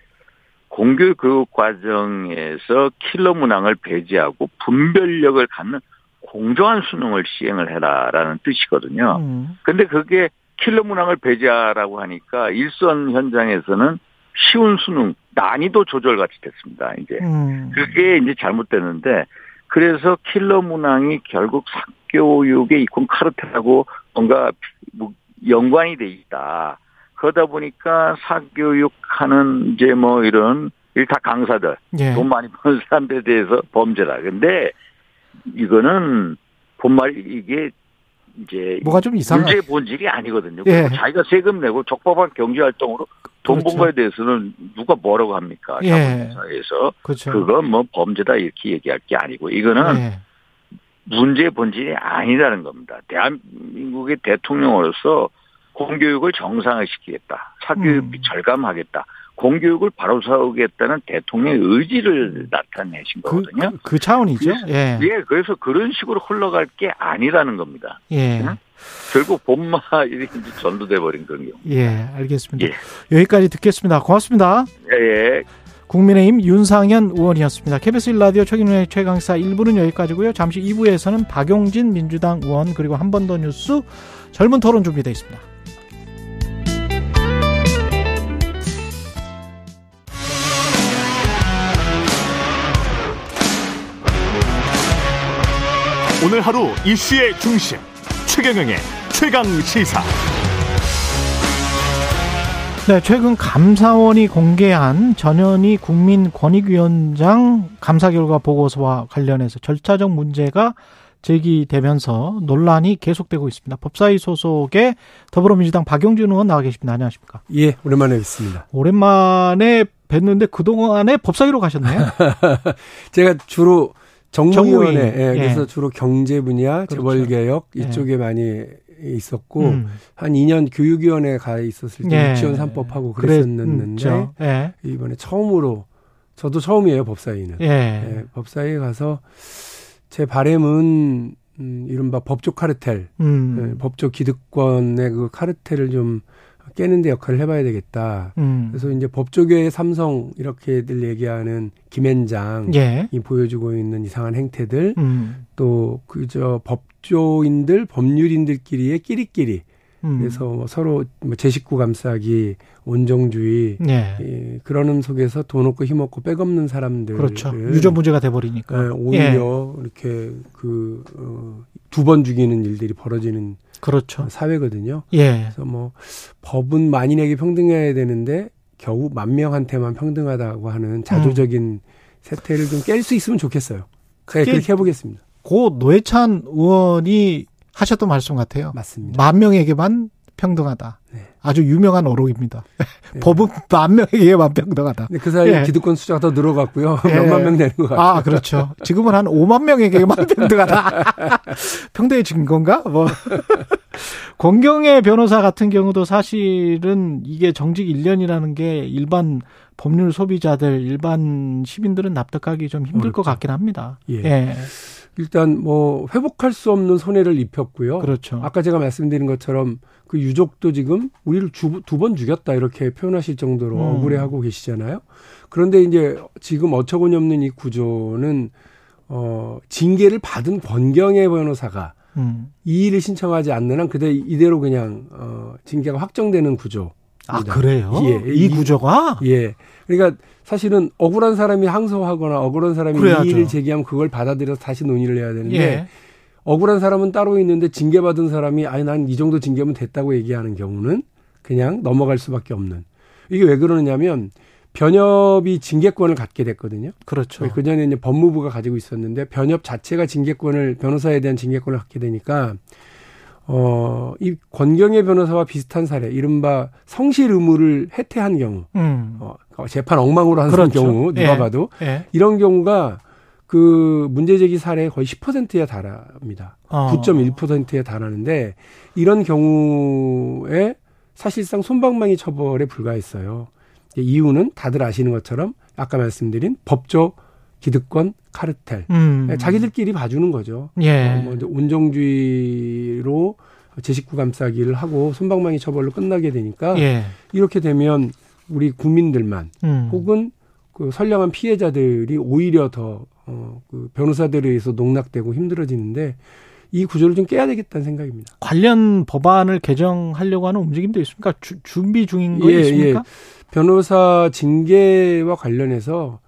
공교육 교육 과정에서 킬러 문항을 배제하고 분별력을 갖는 공정한 수능을 시행을 해라라는 뜻이거든요. 음. 근데 그게 킬러 문항을 배제하라고 하니까 일선 현장에서는 쉬운 수능 난이도 조절 같이 됐습니다. 이제 음. 그게 이제 잘못됐는데 그래서 킬러 문항이 결국 사교육의 이콘 카르텔하고 뭔가 뭐 연관이 돼 있다. 그러다 보니까 사교육하는 이제 뭐 이런 일타 강사들 예. 돈 많이 버는 사람들에 대해서 범죄다. 근데 이거는 본말 이게 이제 뭐가 좀 이상한 문제의 본질이 아니거든요. 예. 그리고 자기가 세금 내고 적법한 경제 활동으로 돈번 그렇죠. 거에 대해서는 누가 뭐라고 합니까? 예. 자본사에서 그렇죠. 그건 뭐 범죄다 이렇게 얘기할 게 아니고 이거는 예. 문제의 본질이 아니라는 겁니다. 대한민국의 대통령으로서 공교육을 정상화시키겠다. 사교육이 음. 절감하겠다. 공교육을 바로 세우겠다는 대통령의 의지를 나타내신 그, 거거든요. 그, 그 차원이죠. 예. 예, 그래서 그런 식으로 흘러갈 게 아니라는 겁니다. 예. 응? 결국 본말이 [laughs] 이제 전도돼 버린 그런 경우. 예, 알겠습니다. 예. 여기까지 듣겠습니다. 고맙습니다. 예, 예. 국민의힘 윤상현 의원이었습니다. KBS 1라디오 최경련의 최강사 1부는 여기까지고요. 잠시 2부에서는 박용진 민주당 의원 그리고 한 번 더 뉴스 젊은 토론 준비되어 있습니다. 오늘 하루 이슈의 중심 최경영의 최강 시사. 네, 최근 감사원이 공개한 전현희 국민권익위원장 감사 결과 보고서와 관련해서 절차적 문제가 제기되면서 논란이 계속되고 있습니다. 법사위 소속의 더불어민주당 박용진 의원 나와 계십니다. 안녕하십니까? 예, 오랜만에 뵙습니다. 오랜만에 뵀는데 그동안에 법사위로 가셨네요. [laughs] 제가 주로 정무위원회, 정무위. 예, 예. 그래서 주로 경제 분야, 그렇죠. 재벌 개혁 예. 이쪽에 많이 있었고 음. 한 2년 교육위원회 가 있었을 때 예. 유치원 3법 하고 그랬었는데 그랬죠. 예. 이번에 처음으로 저도 처음이에요 법사위는. 예. 예, 법사위에 가서 제 바램은 음, 이른바 법조 카르텔, 음. 네, 법조 기득권의 그 카르텔을 좀 깨는 데 역할을 해봐야 되겠다. 음. 그래서 이제 법조계의 삼성 이렇게들 얘기하는 김앤장이 예. 보여주고 있는 이상한 행태들, 음. 또 그저 법조인들, 법률인들끼리의 끼리끼리 음. 그래서 뭐 서로 뭐 제19 감싸기, 온정주의 예. 예, 그러는 속에서 돈 없고 힘 없고 빽 없는 사람들 그렇죠. 유전 문제가 돼 버리니까. 예, 오히려 이렇게 그 어, 두 번 죽이는 일들이 벌어지는 그렇죠. 사회거든요. 예. 그래서 뭐 법은 만인에게 평등해야 되는데 겨우 만 명한테만 평등하다고 하는 자조적인 세태를 좀 깰 수 있으면 좋겠어요. 네, 그렇게 해보겠습니다. 고 노회찬 의원이 하셨던 말씀 같아요. 맞습니다. 만 명에게만 평등하다. 네. 아주 유명한 어록입니다. [laughs] 네. 법은 만 명에게 만 평등하다. 근데 그 사이에 예. 기득권 숫자가 더 늘어갔고요. 예. 몇만 명 되는 것 같아요. 아, 그렇죠. 지금은 한 5만 명에게 만 평등하다. 평등해진 건가? 뭐. [laughs] 권경의 변호사 같은 경우도 사실은 이게 정직 1년이라는 게 일반 법률 소비자들, 일반 시민들은 납득하기 좀 힘들 것 어렵죠. 같긴 합니다. 예. 예. 일단 뭐 회복할 수 없는 손해를 입혔고요. 그렇죠. 아까 제가 말씀드린 것처럼 그 유족도 지금 우리를 두 번 죽였다 이렇게 표현하실 정도로 음. 억울해하고 계시잖아요. 그런데 이제 지금 어처구니 없는 이 구조는 어 징계를 받은 권경의 변호사가 음. 이의를 신청하지 않는 한 그대 이대로 그냥 어 징계가 확정되는 구조. 아, 그래요? 예, 이 이- 구조가? 예. 그러니까 사실은 억울한 사람이 항소하거나 억울한 사람이 그래야죠. 이의를 제기하면 그걸 받아들여서 다시 논의를 해야 되는데 예. 억울한 사람은 따로 있는데 징계받은 사람이 아니 난 이 정도 징계면 됐다고 얘기하는 경우는 그냥 넘어갈 수밖에 없는 이게 왜 그러느냐면 변협이 징계권을 갖게 됐거든요. 그렇죠. 그 전에 이제 법무부가 가지고 있었는데 변협 자체가 징계권을 변호사에 대한 징계권을 갖게 되니까 어, 이 권경의 변호사와 비슷한 사례, 이른바 성실 의무를 해태한 경우, 음. 어, 재판 엉망으로 한 그렇죠. 경우 누가 예. 봐도 예. 이런 경우가 그 문제 제기 사례의 거의 10%에 달합니다. 어. 9.1%에 달하는데 이런 경우에 사실상 손방망이 처벌에 불과했어요. 이유는 다들 아시는 것처럼 아까 말씀드린 법조 기득권 카르텔. 음. 자기들끼리 봐주는 거죠. 예. 어, 뭐 이제 온정주의로 제19 감싸기를 하고 손방망이 처벌로 끝나게 되니까 예. 이렇게 되면 우리 국민들만 음. 혹은 그 선량한 피해자들이 오히려 더 어, 그 변호사들에 의해서 농락되고 힘들어지는데 이 구조를 좀 깨야 되겠다는 생각입니다. 관련 법안을 개정하려고 하는 움직임도 있습니까? 주- 준비 중인 거 예, 있습니까? 변호사 징계와 관련해서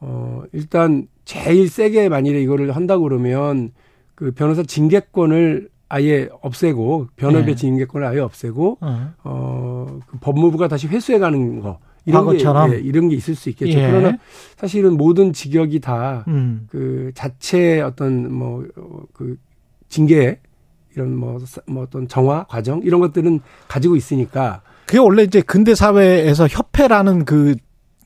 어 일단 제일 세게 만일에 이거를 한다 그러면 그 변호사 징계권을 아예 없애고 변협의 네. 징계권을 아예 없애고 어. 어, 그 법무부가 다시 회수해 가는 거. 이런 과거처럼? 게, 예, 이런 게 있을 수 있겠죠. 예. 그러나 사실은 모든 직역이 다 음. 그 자체 어떤 뭐 그 징계 이런 뭐, 사- 뭐 어떤 정화 과정 이런 것들은 가지고 있으니까 그게 원래 이제 근대 사회에서 협회라는 그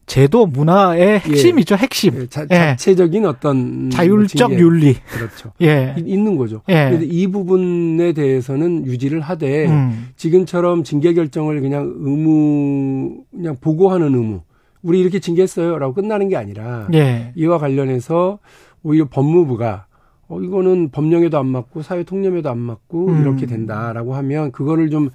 제도 문화의 핵심이죠, 핵심. 예, 자, 예. 자체적인 어떤 자율적 징계. 윤리. 그렇죠. 예. 이- 있는 거죠. 예. 이 부분에 대해서는 유지를 하되 음. 지금처럼 징계 결정을 그냥 의무 그냥 보고하는 의무. 우리 이렇게 징계했어요라고 끝나는 게 아니라 예. 이와 관련해서 오히려 법무부가 어 이거는 법령에도 안 맞고 사회 통념에도 안 맞고 음. 이렇게 된다라고 하면 그거를 좀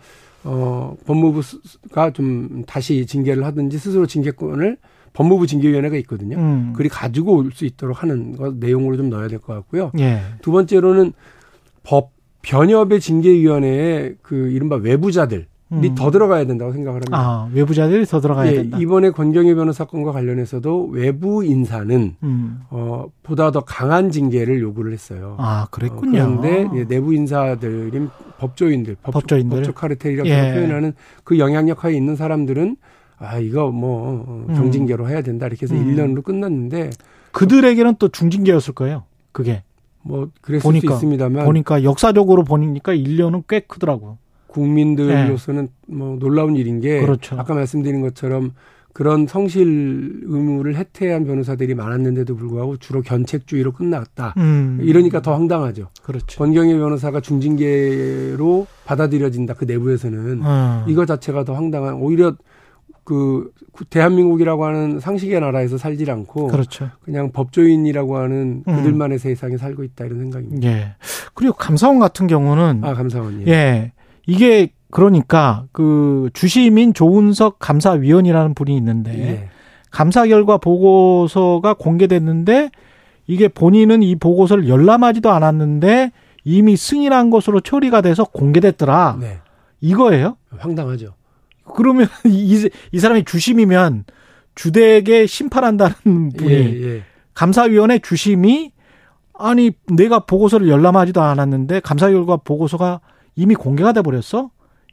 어, 법무부가 좀 다시 징계를 하든지 스스로 징계권을 법무부 징계위원회가 있거든요. 음. 그리 가지고 올 수 있도록 하는 것 내용으로 좀 넣어야 될 것 같고요. 예. 두 번째로는 법 변협의 징계위원회에 그 이른바 외부자들 이 음. 더 들어가야 된다고 생각을 합니다. 아, 외부자들이 더 들어가야 예, 된다. 이번에 권경희 변호사 건과 관련해서도 외부 인사는 음. 어, 보다 더 강한 징계를 요구를 했어요. 아, 그랬군요. 어, 그런데 예, 내부 인사들인 법조인들, 법, 법조인들. 법조 카르텔이라고 예. 표현하는 그 영향력하에 있는 사람들은 아 이거 뭐 어, 음. 경징계로 해야 된다 이렇게 해서 음. 1년으로 끝났는데 그들에게는 또 중징계였을 거예요. 그게. 뭐 그랬을 보니까, 수 있습니다만 보니까 역사적으로 보니까 1년은 꽤 크더라고. 국민들로서는 뭐 놀라운 일인 게 그렇죠. 아까 말씀드린 것처럼 그런 성실 의무를 해태한 변호사들이 많았는데도 불구하고 주로 견책주의로 끝났다. 음. 이러니까 더 황당하죠. 그렇죠. 권경희 변호사가 중징계로 받아들여진다. 그 내부에서는 어. 이거 자체가 더 황당한 오히려 그 대한민국이라고 하는 상식의 나라에서 살질 않고 그렇죠. 그냥 법조인이라고 하는 음. 그들만의 세상에 살고 있다 이런 생각입니다. 예. 그리고 감사원 같은 경우는 아 감사원님. 예. 이게 그러니까 그 주시민 조은석 감사위원이라는 분이 있는데 예. 감사 결과 보고서가 공개됐는데 이게 본인은 이 보고서를 열람하지도 않았는데 이미 승인한 것으로 처리가 돼서 공개됐더라. 네. 이거예요? 황당하죠. 그러면 [laughs] 이, 이 사람이 주심이면 주택에 심판한다는 분이 예, 예. 감사위원회 주심이 아니 내가 보고서를 열람하지도 않았는데 감사 결과 보고서가 이미 공개가 돼 버렸어?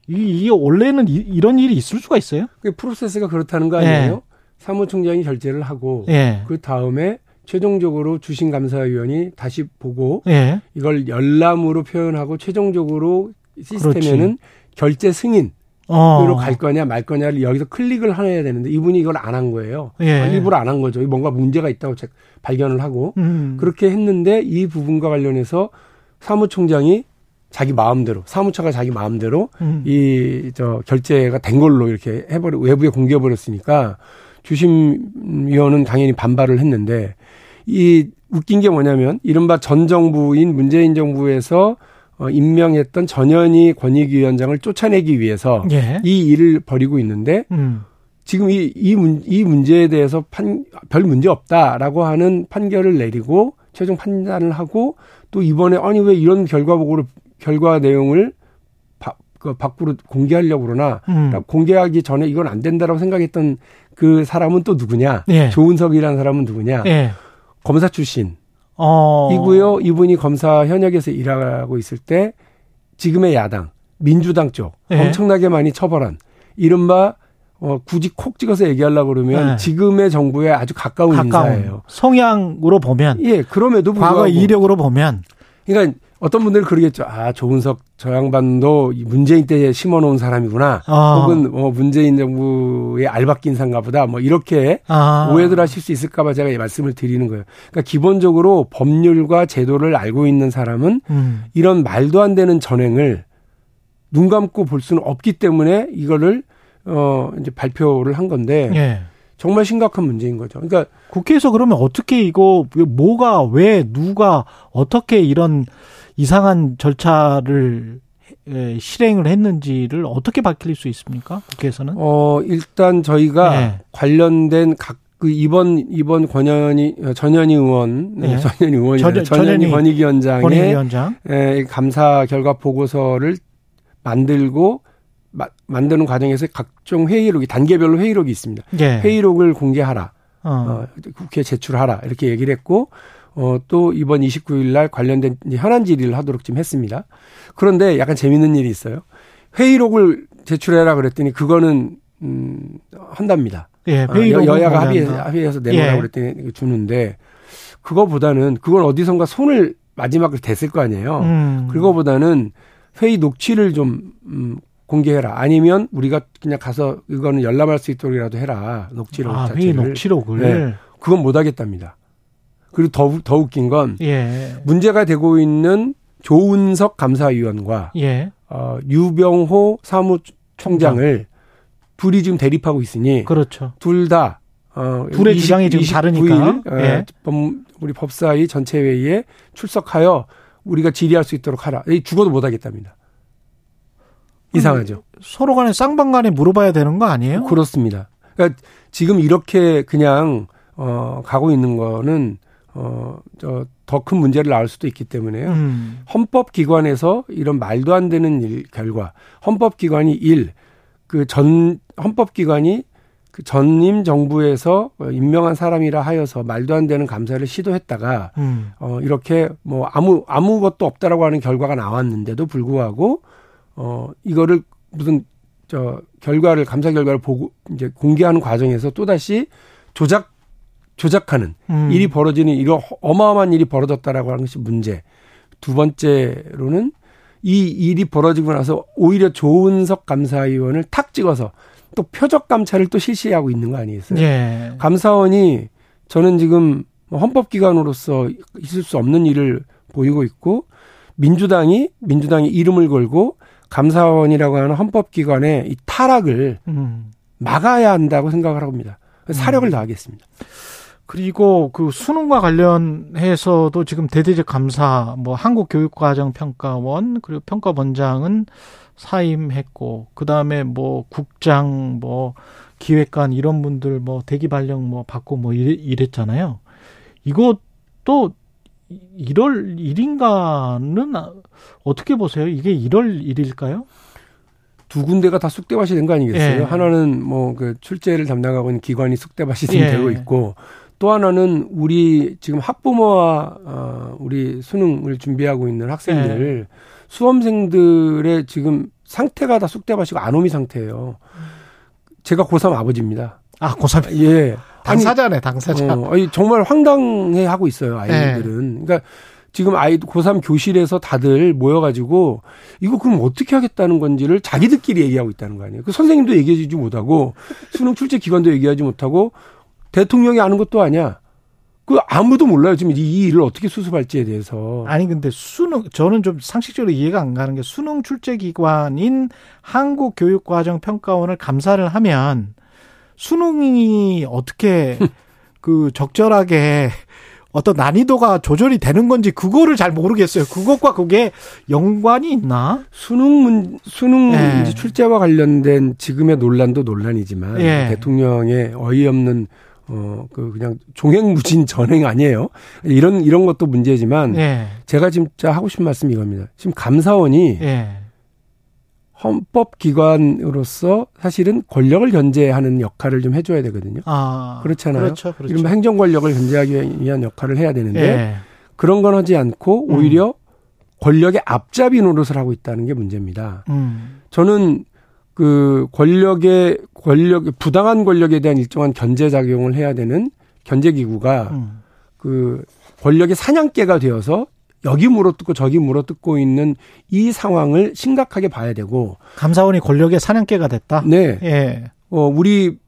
이게, 원래는 이, 런 일이 있을 수가 있어요? 그 프로세스가 그렇다는 거 아니에요? 사무총장이 결재를 하고 예. 그 다음에 최종적으로 주신감사위원이 다시 보고 예. 이걸 열람으로 표현하고 최종적으로 시스템에는 결재 승인 으로 어. 갈 거냐 말 거냐를 여기서 클릭을 해야 되는데 이분이 이걸 안 한 거예요. 예. 아, 일부러 안 한 거죠. 뭔가 문제가 있다고 제- 발견을 하고 음. 그렇게 했는데 이 부분과 관련해서 사무총장이 자기 마음대로 사무처가 자기 마음대로 음. 이저 결제가 된 걸로 이렇게 해버려 외부에 공개해 버렸으니까 주심위원은 당연히 반발을 했는데 이 웃긴 게 뭐냐면 이른바 전 정부인 문재인 정부에서 어, 임명했던 전현희 권익위원장을 쫓아내기 위해서 예. 이 일을 벌이고 있는데 음. 지금 이, 이, 문, 이 문제에 대해서 판, 별 문제 없다라고 하는 판결을 내리고 최종 판단을 하고 또 이번에 아니 왜 이런 결과 보고를 결과 내용을 바, 그 밖으로 공개하려고 그러나 음. 공개하기 전에 이건 안 된다라고 생각했던 그 사람은 또 누구냐? 예. 조은석이라는 사람은 누구냐? 예. 검사 출신 어. 이고요. 이분이 검사 현역에서 일하고 있을 때 지금의 야당 민주당 쪽 예. 엄청나게 많이 처벌한 이른바 어, 굳이 콕 찍어서 얘기하려고 그러면 예. 지금의 정부에 아주 가까운, 가까운 인사예요. 성향으로 보면 예, 그럼에도 불구하고 과거 이력으로 보면 그러니까 어떤 분들은 그러겠죠. 아, 조은석 저 양반도 이 문재인 때 심어놓은 사람이구나. 아. 혹은 뭐 문재인 정부의 알박긴상가 보다 뭐 이렇게 아. 오해들 하실 수 있을까봐 제가 이 말씀을 드리는 거예요. 그러니까 기본적으로 법률과 제도를 알고 있는 사람은 음. 이런 말도 안 되는 전횡을 눈 감고 볼 수는 없기 때문에 이거를 어 이제 발표를 한 건데 예. 정말 심각한 문제인 거죠. 그러니까 국회에서 그러면 어떻게 이거 뭐가 왜 누가 어떻게 이런 이상한 절차를 에, 실행을 했는지를 어떻게 밝힐 수 있습니까? 국회에서는? 어 일단 저희가 네. 관련된 각 그 이번 이번 권현희 어, 전현희 의원 네, 네. 전현희 의원이 전- 전현희 권익위원장의 권익위원장. 에, 감사 결과 보고서를 만들고 마- 만드는 과정에서 각종 회의록이 단계별로 회의록이 있습니다. 예. 회의록을 공개하라. 어. 어, 국회에 제출하라. 이렇게 얘기를 했고 어, 또 이번 29일 날 관련된 현안 질의를 하도록 지금 했습니다. 그런데 약간 재밌는 일이 있어요. 회의록을 제출해라 그랬더니 그거는 음, 한답니다. 예. 어, 회의록 여, 야가 합의, 합의해서 내놓으라고 예. 그랬더니 주는데 그거보다는 그건 어디선가 손을 마지막을 댔을 거 아니에요. 음. 그거보다는 회의 녹취를 좀 음, 공개해라. 아니면 우리가 그냥 가서 이거는 열람할 수 있도록이라도 해라. 녹취록 아, 자체를. 회의 녹취록을. 네. 그건 못 하겠답니다. 그리고 더, 더 웃긴 건 예. 문제가 되고 있는 조은석 감사위원과 예. 어, 유병호 사무총장을 둘이 지금 대립하고 있으니 그렇죠. 둘다 어, 둘의 주장이 지금 다르니까. 29일, 예. 법, 우리 법사위 전체 회의에 출석하여 우리가 질의할 수 있도록 하라. 이 죽어도 못 하겠답니다. 이상하죠. 서로 간에 쌍방 간에 물어봐야 되는 거 아니에요? 그렇습니다. 그러니까 지금 이렇게 그냥 어 가고 있는 거는 어저 더큰 문제를 낳을 수도 있기 때문에요. 음. 헌법기관에서 이런 말도 안 되는 일 결과 헌법기관이 일 그 전 헌법기관이 그 전임 정부에서 임명한 사람이라 하여서 말도 안 되는 감사를 시도했다가 음. 어 이렇게 뭐 아무 아무것도 없다라고 하는 결과가 나왔는데도 불구하고 어 이거를 무슨 저 결과를 감사 결과를 보고 이제 공개하는 과정에서 또 다시 조작 조작하는 음. 일이 벌어지는 이런 어마어마한 일이 벌어졌다라고 하는 것이 문제. 두 번째로는 이 일이 벌어지고 나서 오히려 조은석 감사위원을 탁 찍어서 또 표적 감찰을 또 실시하고 있는 거 아니겠어요? 예. 감사원이 저는 지금 뭐 헌법기관으로서 있을 수 없는 일을 보이고 있고 민주당이 민주당이 이름을 걸고 감사원이라고 하는 헌법기관의 이 타락을 음. 막아야 한다고 생각을 합니다. 사력을 다하겠습니다. 그리고 그 수능과 관련해서도 지금 대대적 감사, 뭐 한국교육과정평가원 그리고 평가원장은 사임했고 그 다음에 뭐 국장, 뭐 기획관 이런 분들 뭐 대기 발령 뭐 받고 뭐 이랬, 잖아요 이것도 1월 1일인가는 어떻게 보세요? 이게 1월 1일일까요? 두 군데가 다 쑥대밭이 된 거 아니겠어요? 예. 하나는 뭐 그 출제를 담당하고 있는 기관이 쑥대밭이 예. 되고 있고 또 하나는 우리 지금 학부모와 어 우리 수능을 준비하고 있는 학생들 예. 수험생들의 지금 상태가 다 쑥대밭이고 아노미 상태예요. 제가 고3 아버지입니다. 아, 고3? 예. 당사자네, 당사자. 어, 아니, 정말 황당해 하고 있어요, 아이들은. 예. 그러니까 지금 아이 고3 교실에서 다들 모여가지고 이거 그럼 어떻게 하겠다는 건지를 자기들끼리 얘기하고 있다는 거 아니에요. 그 선생님도 얘기해주지 못하고 수능 출제 기관도 얘기하지 못하고 대통령이 아는 것도 아니야. 그 아무도 몰라요. 지금 이 일을 어떻게 수습할지에 대해서. 아니 근데 수능 저는 좀 상식적으로 이해가 안 가는 게 수능 출제 기관인 한국교육과정평가원을 감사를 하면 수능이 어떻게 [laughs] 그 적절하게 어떤 난이도가 조절이 되는 건지 그거를 잘 모르겠어요. 그것과 그게 연관이 있나? 수능 문 수능 예. 출제와 관련된 지금의 논란도 논란이지만 예. 대통령의 어이없는 어, 그, 그냥 종횡무진 전행 아니에요. 이런, 이런 것도 문제지만, 예. 제가 진짜 하고 싶은 말씀이 이겁니다. 지금 감사원이, 예. 헌법기관으로서 사실은 권력을 견제하는 역할을 좀 해줘야 되거든요. 아, 그렇잖아요. 그렇죠, 그렇죠. 이른바 행정 권력을 견제하기 위한 역할을 해야 되는데 예. 그런 건 하지 않고 음. 오히려 음. 권력의 앞잡이 노릇을 하고 있다는 게 문제입니다. 음. 저는 그 권력의 권력 부당한 권력에 대한 일정한 견제 작용을 해야 되는 견제 기구가 음. 그 권력의 사냥개가 되어서 여기 물어뜯고 저기 물어뜯고 있는 이 상황을 심각하게 봐야 되고 감사원이 권력의 사냥개가 됐다. 네. 예. 어 우리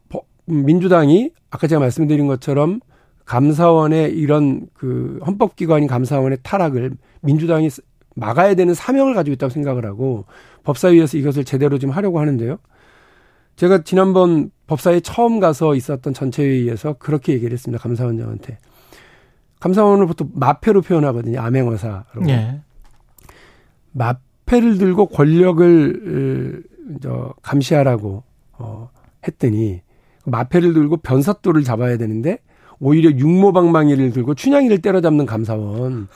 민주당이 아까 제가 말씀드린 것처럼 감사원의 이런 그 헌법기관인 감사원의 타락을 민주당이 막아야 되는 사명을 가지고 있다고 생각을 하고 법사위에서 이것을 제대로 좀 하려고 하는데요. 제가 지난번 법사위에 처음 가서 있었던 전체회의에서 그렇게 얘기를 했습니다. 감사원장한테. 감사원을 보통 마패로 표현하거든요. 암행어사로. 예. 마패를 들고 권력을 저 감시하라고 어 했더니 마패를 들고 변사또를 잡아야 되는데 오히려 육모방망이를 들고 춘향이를 때려잡는 감사원.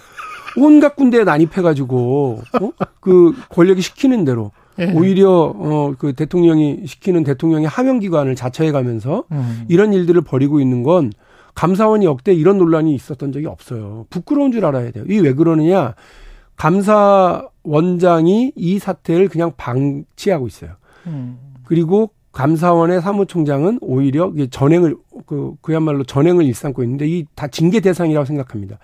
온갖 군대에 난입해가지고 어? 그 권력이 시키는 대로 예. 오히려 어 그 대통령이 시키는 대통령의 하명 기관을 자처해가면서 음. 이런 일들을 벌이고 있는 건 감사원이 역대 이런 논란이 있었던 적이 없어요. 부끄러운 줄 알아야 돼요. 이게 왜 그러느냐? 감사원장이 이 사태를 그냥 방치하고 있어요. 음. 그리고 감사원의 사무총장은 오히려 전행을 그 그야말로 전행을 일삼고 있는데 이 다 징계 대상이라고 생각합니다.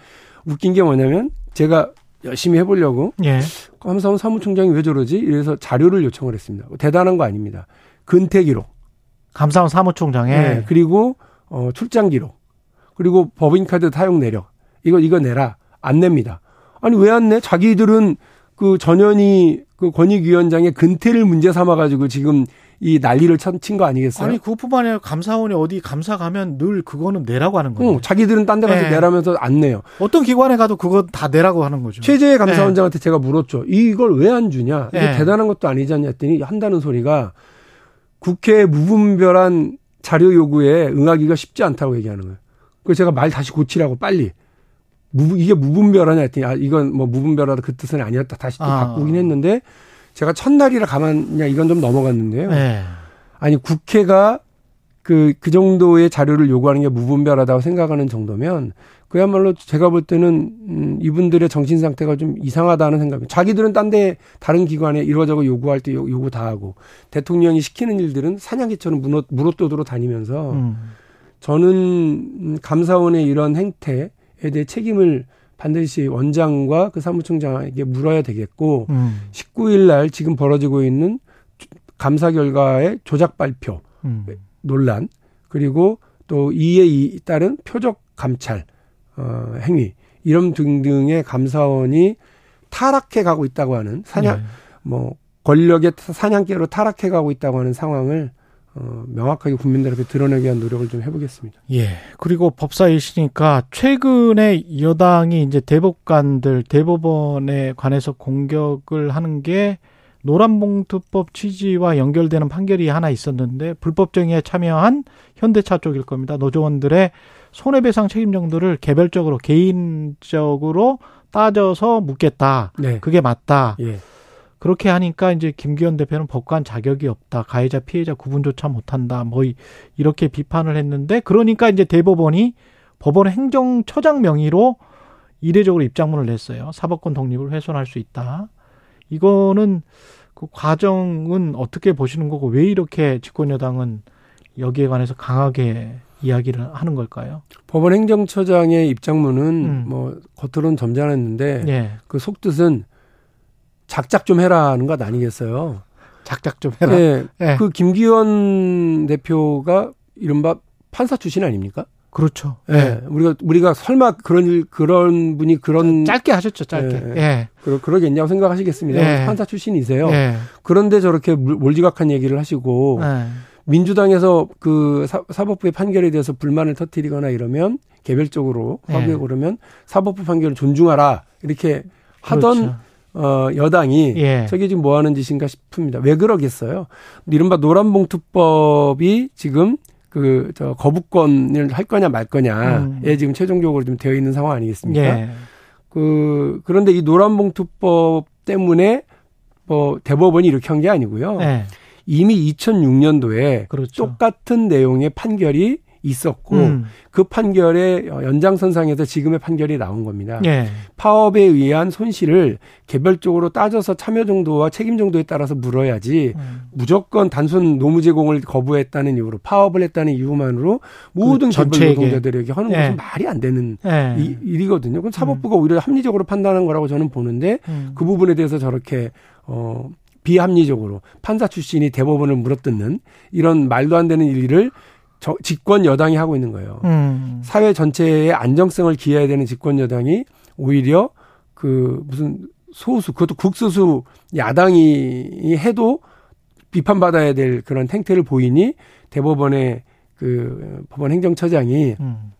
웃긴 게 뭐냐면 제가 열심히 해보려고 예. 감사원 사무총장이 왜 저러지? 이래서 자료를 요청을 했습니다. 대단한 거 아닙니다. 근태 기록. 감사원 사무총장에 네. 그리고 어 출장 기록. 그리고 법인카드 사용 내력. 이거, 이거 내라. 안 냅니다. 아니, 왜 안 내? 자기들은 그 전현희 그 권익위원장의 근태를 문제 삼아가지고 지금 이 난리를 친 거 아니겠어요? 아니, 그것뿐만 아니라 감사원이 어디 감사 가면 늘 그거는 내라고 하는 거예요. 응, 자기들은 딴 데 가서 네. 내라면서 안 내요. 어떤 기관에 가도 그거 다 내라고 하는 거죠. 최재해 감사원장한테 네. 제가 물었죠. 이걸 왜 안 주냐? 이게 네. 대단한 것도 아니지 않냐 했더니 한다는 소리가 국회 무분별한 자료 요구에 응하기가 쉽지 않다고 얘기하는 거예요. 그래서 제가 말 다시 고치라고 빨리. 무, 이게 무분별하냐 했더니, 아, 이건 뭐 무분별하다 그 뜻은 아니었다. 다시 또 아. 바꾸긴 했는데, 제가 첫날이라 가만냐 이건 좀 넘어갔는데요. 네. 아니, 국회가 그, 그 정도의 자료를 요구하는 게 무분별하다고 생각하는 정도면, 그야말로 제가 볼 때는, 음, 이분들의 정신 상태가 좀 이상하다는 생각이 자기들은 딴 데, 다른 기관에 이러저러 요구할 때 요구 다 하고, 대통령이 시키는 일들은 사냥개처럼 물어, 물어뜯으러 다니면서, 음. 저는 감사원의 이런 행태에 대해 책임을 반드시 원장과 그 사무총장에게 물어야 되겠고 음. 19일 날 지금 벌어지고 있는 감사 결과의 조작 발표 음. 논란 그리고 또 이에 따른 표적 감찰 어, 행위 이런 등등의 감사원이 타락해 가고 있다고 하는 사냥 네. 뭐 권력의 사냥개로 타락해 가고 있다고 하는 상황을 어, 명확하게 국민들 앞에 드러내기 위한 노력을 좀 해보겠습니다. 예. 그리고 법사이시니까 최근에 여당이 이제 대법관들 대법원에 관해서 공격을 하는 게 노란봉투법 취지와 연결되는 판결이 하나 있었는데 불법정의에 참여한 현대차 쪽일 겁니다. 노조원들의 손해배상 책임 정도를 개별적으로 개인적으로 따져서 묻겠다. 네. 그게 맞다. 예. 그렇게 하니까 이제 김기현 대표는 법관 자격이 없다. 가해자 피해자 구분조차 못한다. 뭐 이- 이렇게 비판을 했는데 그러니까 이제 대법원이 법원 행정처장 명의로 이례적으로 입장문을 냈어요. 사법권 독립을 훼손할 수 있다. 이거는 그 과정은 어떻게 보시는 거고 왜 이렇게 집권 여당은 여기에 관해서 강하게 이야기를 하는 걸까요? 법원 행정처장의 입장문은 음. 뭐 겉으로는 점잖았는데 예. 그 속뜻은 작작 좀 해라는 것 아니겠어요? 작작 좀 해라. 예. 예. 그 김기현 대표가 이른바 판사 출신 아닙니까? 그렇죠. 예. 우리가 우리가 설마 그런 일 그런 분이 그런 짧게 하셨죠, 짧게. 예. 예. 그러, 그러겠냐고 생각하시겠습니다. 예. 판사 출신이세요. 예. 그런데 저렇게 물- 몰지각한 얘기를 하시고 예. 민주당에서 그 사, 사법부의 판결에 대해서 불만을 터뜨리거나 이러면 개별적으로 예. 화구에 오르면 사법부 판결을 존중하라 이렇게 하던 그렇죠. 어, 여당이 예. 저게 지금 뭐 하는 짓인가 싶습니다. 왜 그러겠어요? 이른바 노란봉투법이 지금 그, 저, 거부권을 할 거냐 말 거냐에 음. 지금 최종적으로 좀 되어 있는 상황 아니겠습니까? 예. 그, 그런데 이 노란봉투법 때문에 뭐 대법원이 이렇게 한 게 아니고요. 예. 이미 2006년도에 그렇죠. 똑같은 내용의 판결이 있었고 음. 그 판결의 연장선상에서 지금의 판결이 나온 겁니다. 예. 파업에 의한 손실을 개별적으로 따져서 참여 정도와 책임 정도에 따라서 물어야지 음. 무조건 단순 노무 제공을 거부했다는 이유로 파업을 했다는 이유만으로 모든 그 개별. 노동자들에게 하는 예. 것은 말이 안 되는 예. 이- 일이거든요. 그럼 사법부가 오히려 합리적으로 판단한 거라고 저는 보는데 음. 그 부분에 대해서 저렇게 어 비합리적으로 판사 출신이 대법원을 물어뜯는 이런 말도 안 되는 일을 저, 집권 여당이 하고 있는 거예요. 음. 사회 전체의 안정성을 기해야 되는 집권 여당이 오히려 그 무슨 소수 그것도 국수수 야당이 해도 비판받아야 될 그런 행태를 보이니 대법원의 그 법원 행정처장이 음.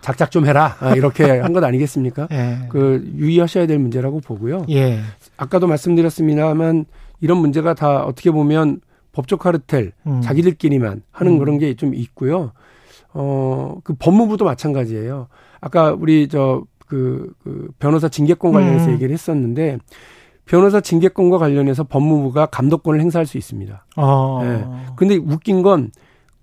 작작 좀 해라 아, 이렇게 [laughs] 한 것 아니겠습니까? 예. 그 유의하셔야 될 문제라고 보고요. 예. 아까도 말씀드렸습니다만 이런 문제가 다 어떻게 보면 법적 카르텔 음. 자기들끼리만 하는 음. 그런 게 좀 있고요. 어, 그 법무부도 마찬가지예요. 아까 우리 저, 그, 그 변호사 징계권 관련해서 음. 얘기를 했었는데 변호사 징계권과 관련해서 법무부가 감독권을 행사할 수 있습니다. 어. 예. 근데 웃긴 건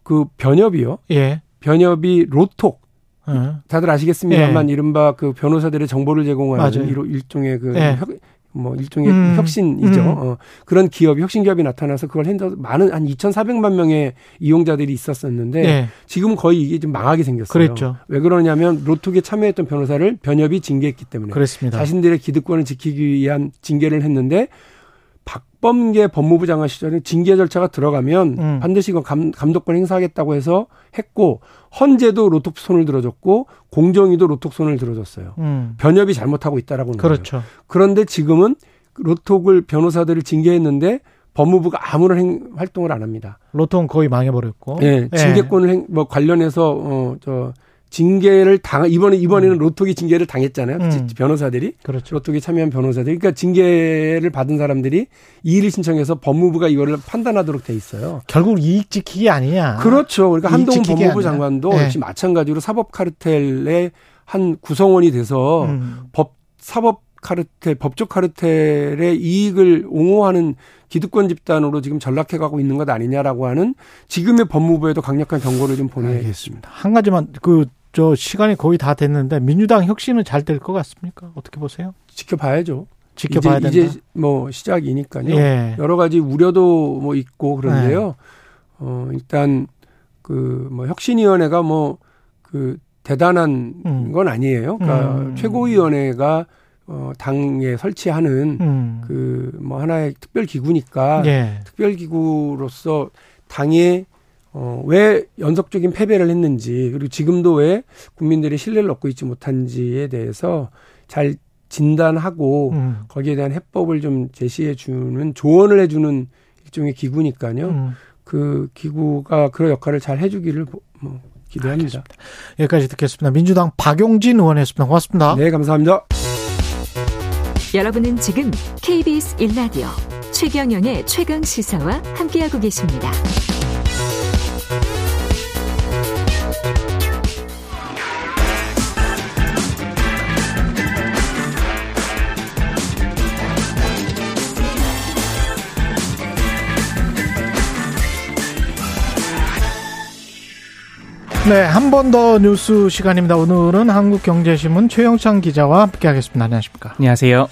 그 변협이요. 예. 변협이 로톡. 어. 다들 아시겠습니다만 이른바 그 변호사들의 정보를 제공하는 맞아요. 일- 일종의 그 예. 혁- 뭐 일종의 음. 혁신이죠. 음. 어, 그런 기업, 혁신 기업이 나타나서 그걸 핸들 많은 한 2,400만 명의 이용자들이 있었었는데 예. 지금 거의 이게 좀 망하게 생겼어요. 그랬죠. 왜 그러냐면 로톡에 참여했던 변호사를 변협이 징계했기 때문에 그렇습니다. 자신들의 기득권을 지키기 위한 징계를 했는데 박범계 법무부 장관 시절에 징계 절차가 들어가면 음. 반드시 이건 감, 감독권 행사하겠다고 해서 했고 헌재도 로톡 손을 들어줬고 공정위도 로톡 손을 들어줬어요. 음. 변협이 잘못하고 있다라고 하는 거예요. 그렇죠. 그런데 지금은 로톡을 변호사들을 징계했는데 법무부가 아무런 행, 활동을 안 합니다. 로또는 거의 망해버렸고. 예, 징계권을 행, 뭐 관련해서 어저 징계를 당 이번에 이번에는 로톡이 징계를 당했잖아요. 음. 변호사들이 그렇죠. 로톡에 참여한 변호사들이 그러니까 징계를 받은 사람들이 이의를 신청해서 법무부가 이거를 판단하도록 돼 있어요. 결국 이익 지키기 아니냐. 그렇죠. 그러니까 한동훈 법무부 아니라. 장관도 네. 역시 마찬가지로 사법 카르텔의 한 구성원이 돼서 음. 법 사법 카르텔, 법적 카르텔의 이익을 옹호하는 기득권 집단으로 지금 전락해가고 있는 것 아니냐라고 하는 지금의 법무부에도 강력한 경고를 좀 보내겠습니다. 한 가지만 그 저 시간이 거의 다 됐는데 민주당 혁신은 잘 될 것 같습니까? 어떻게 보세요? 지켜봐야죠. 지켜봐야 이제, 된다. 이제 뭐 시작이니까요. 예. 여러 가지 우려도 뭐 있고 그런데요. 어, 일단 그 뭐 혁신위원회가 뭐 그 대단한 음. 건 아니에요. 그러니까 음. 최고위원회가 어, 당에 설치하는 음. 그뭐 하나의 특별 기구니까 예. 특별 기구로서 당에 어, 왜 연속적인 패배를 했는지 그리고 지금도 왜 국민들의 신뢰를 얻고 있지 못한지에 대해서 잘 진단하고 음. 거기에 대한 해법을 좀 제시해 주는 조언을 해 주는 일종의 기구니까요. 음. 그 기구가 그런 역할을 잘 해주기를 뭐 기대합니다. 알겠습니다. 여기까지 듣겠습니다. 민주당 박용진 의원이었습니다. 고맙습니다. 네, 감사합니다. 여러분은 지금 KBS 1라디오 최경영의 최강 시사와 함께하고 계십니다. 네, 한 번 더 뉴스 시간입니다. 오늘은 한국경제신문 최영창 기자와 함께하겠습니다. 안녕하십니까? 안녕하세요.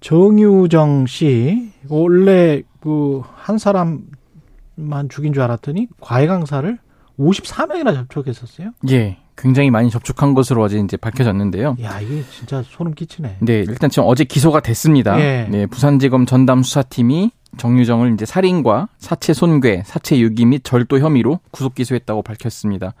정유정 씨 원래 그 한 사람만 죽인 줄 알았더니 과외 강사를 54명이나 접촉했었어요. 예. 굉장히 많이 접촉한 것으로 어제 이제 밝혀졌는데요. 야, 이게 진짜 소름 끼치네. 네, 일단 지금 어제 기소가 됐습니다. 예. 네, 부산지검 전담 수사팀이 정유정을 이제 살인과 사체 손괴, 사체 유기 및 절도 혐의로 구속 기소했다고 밝혔습니다.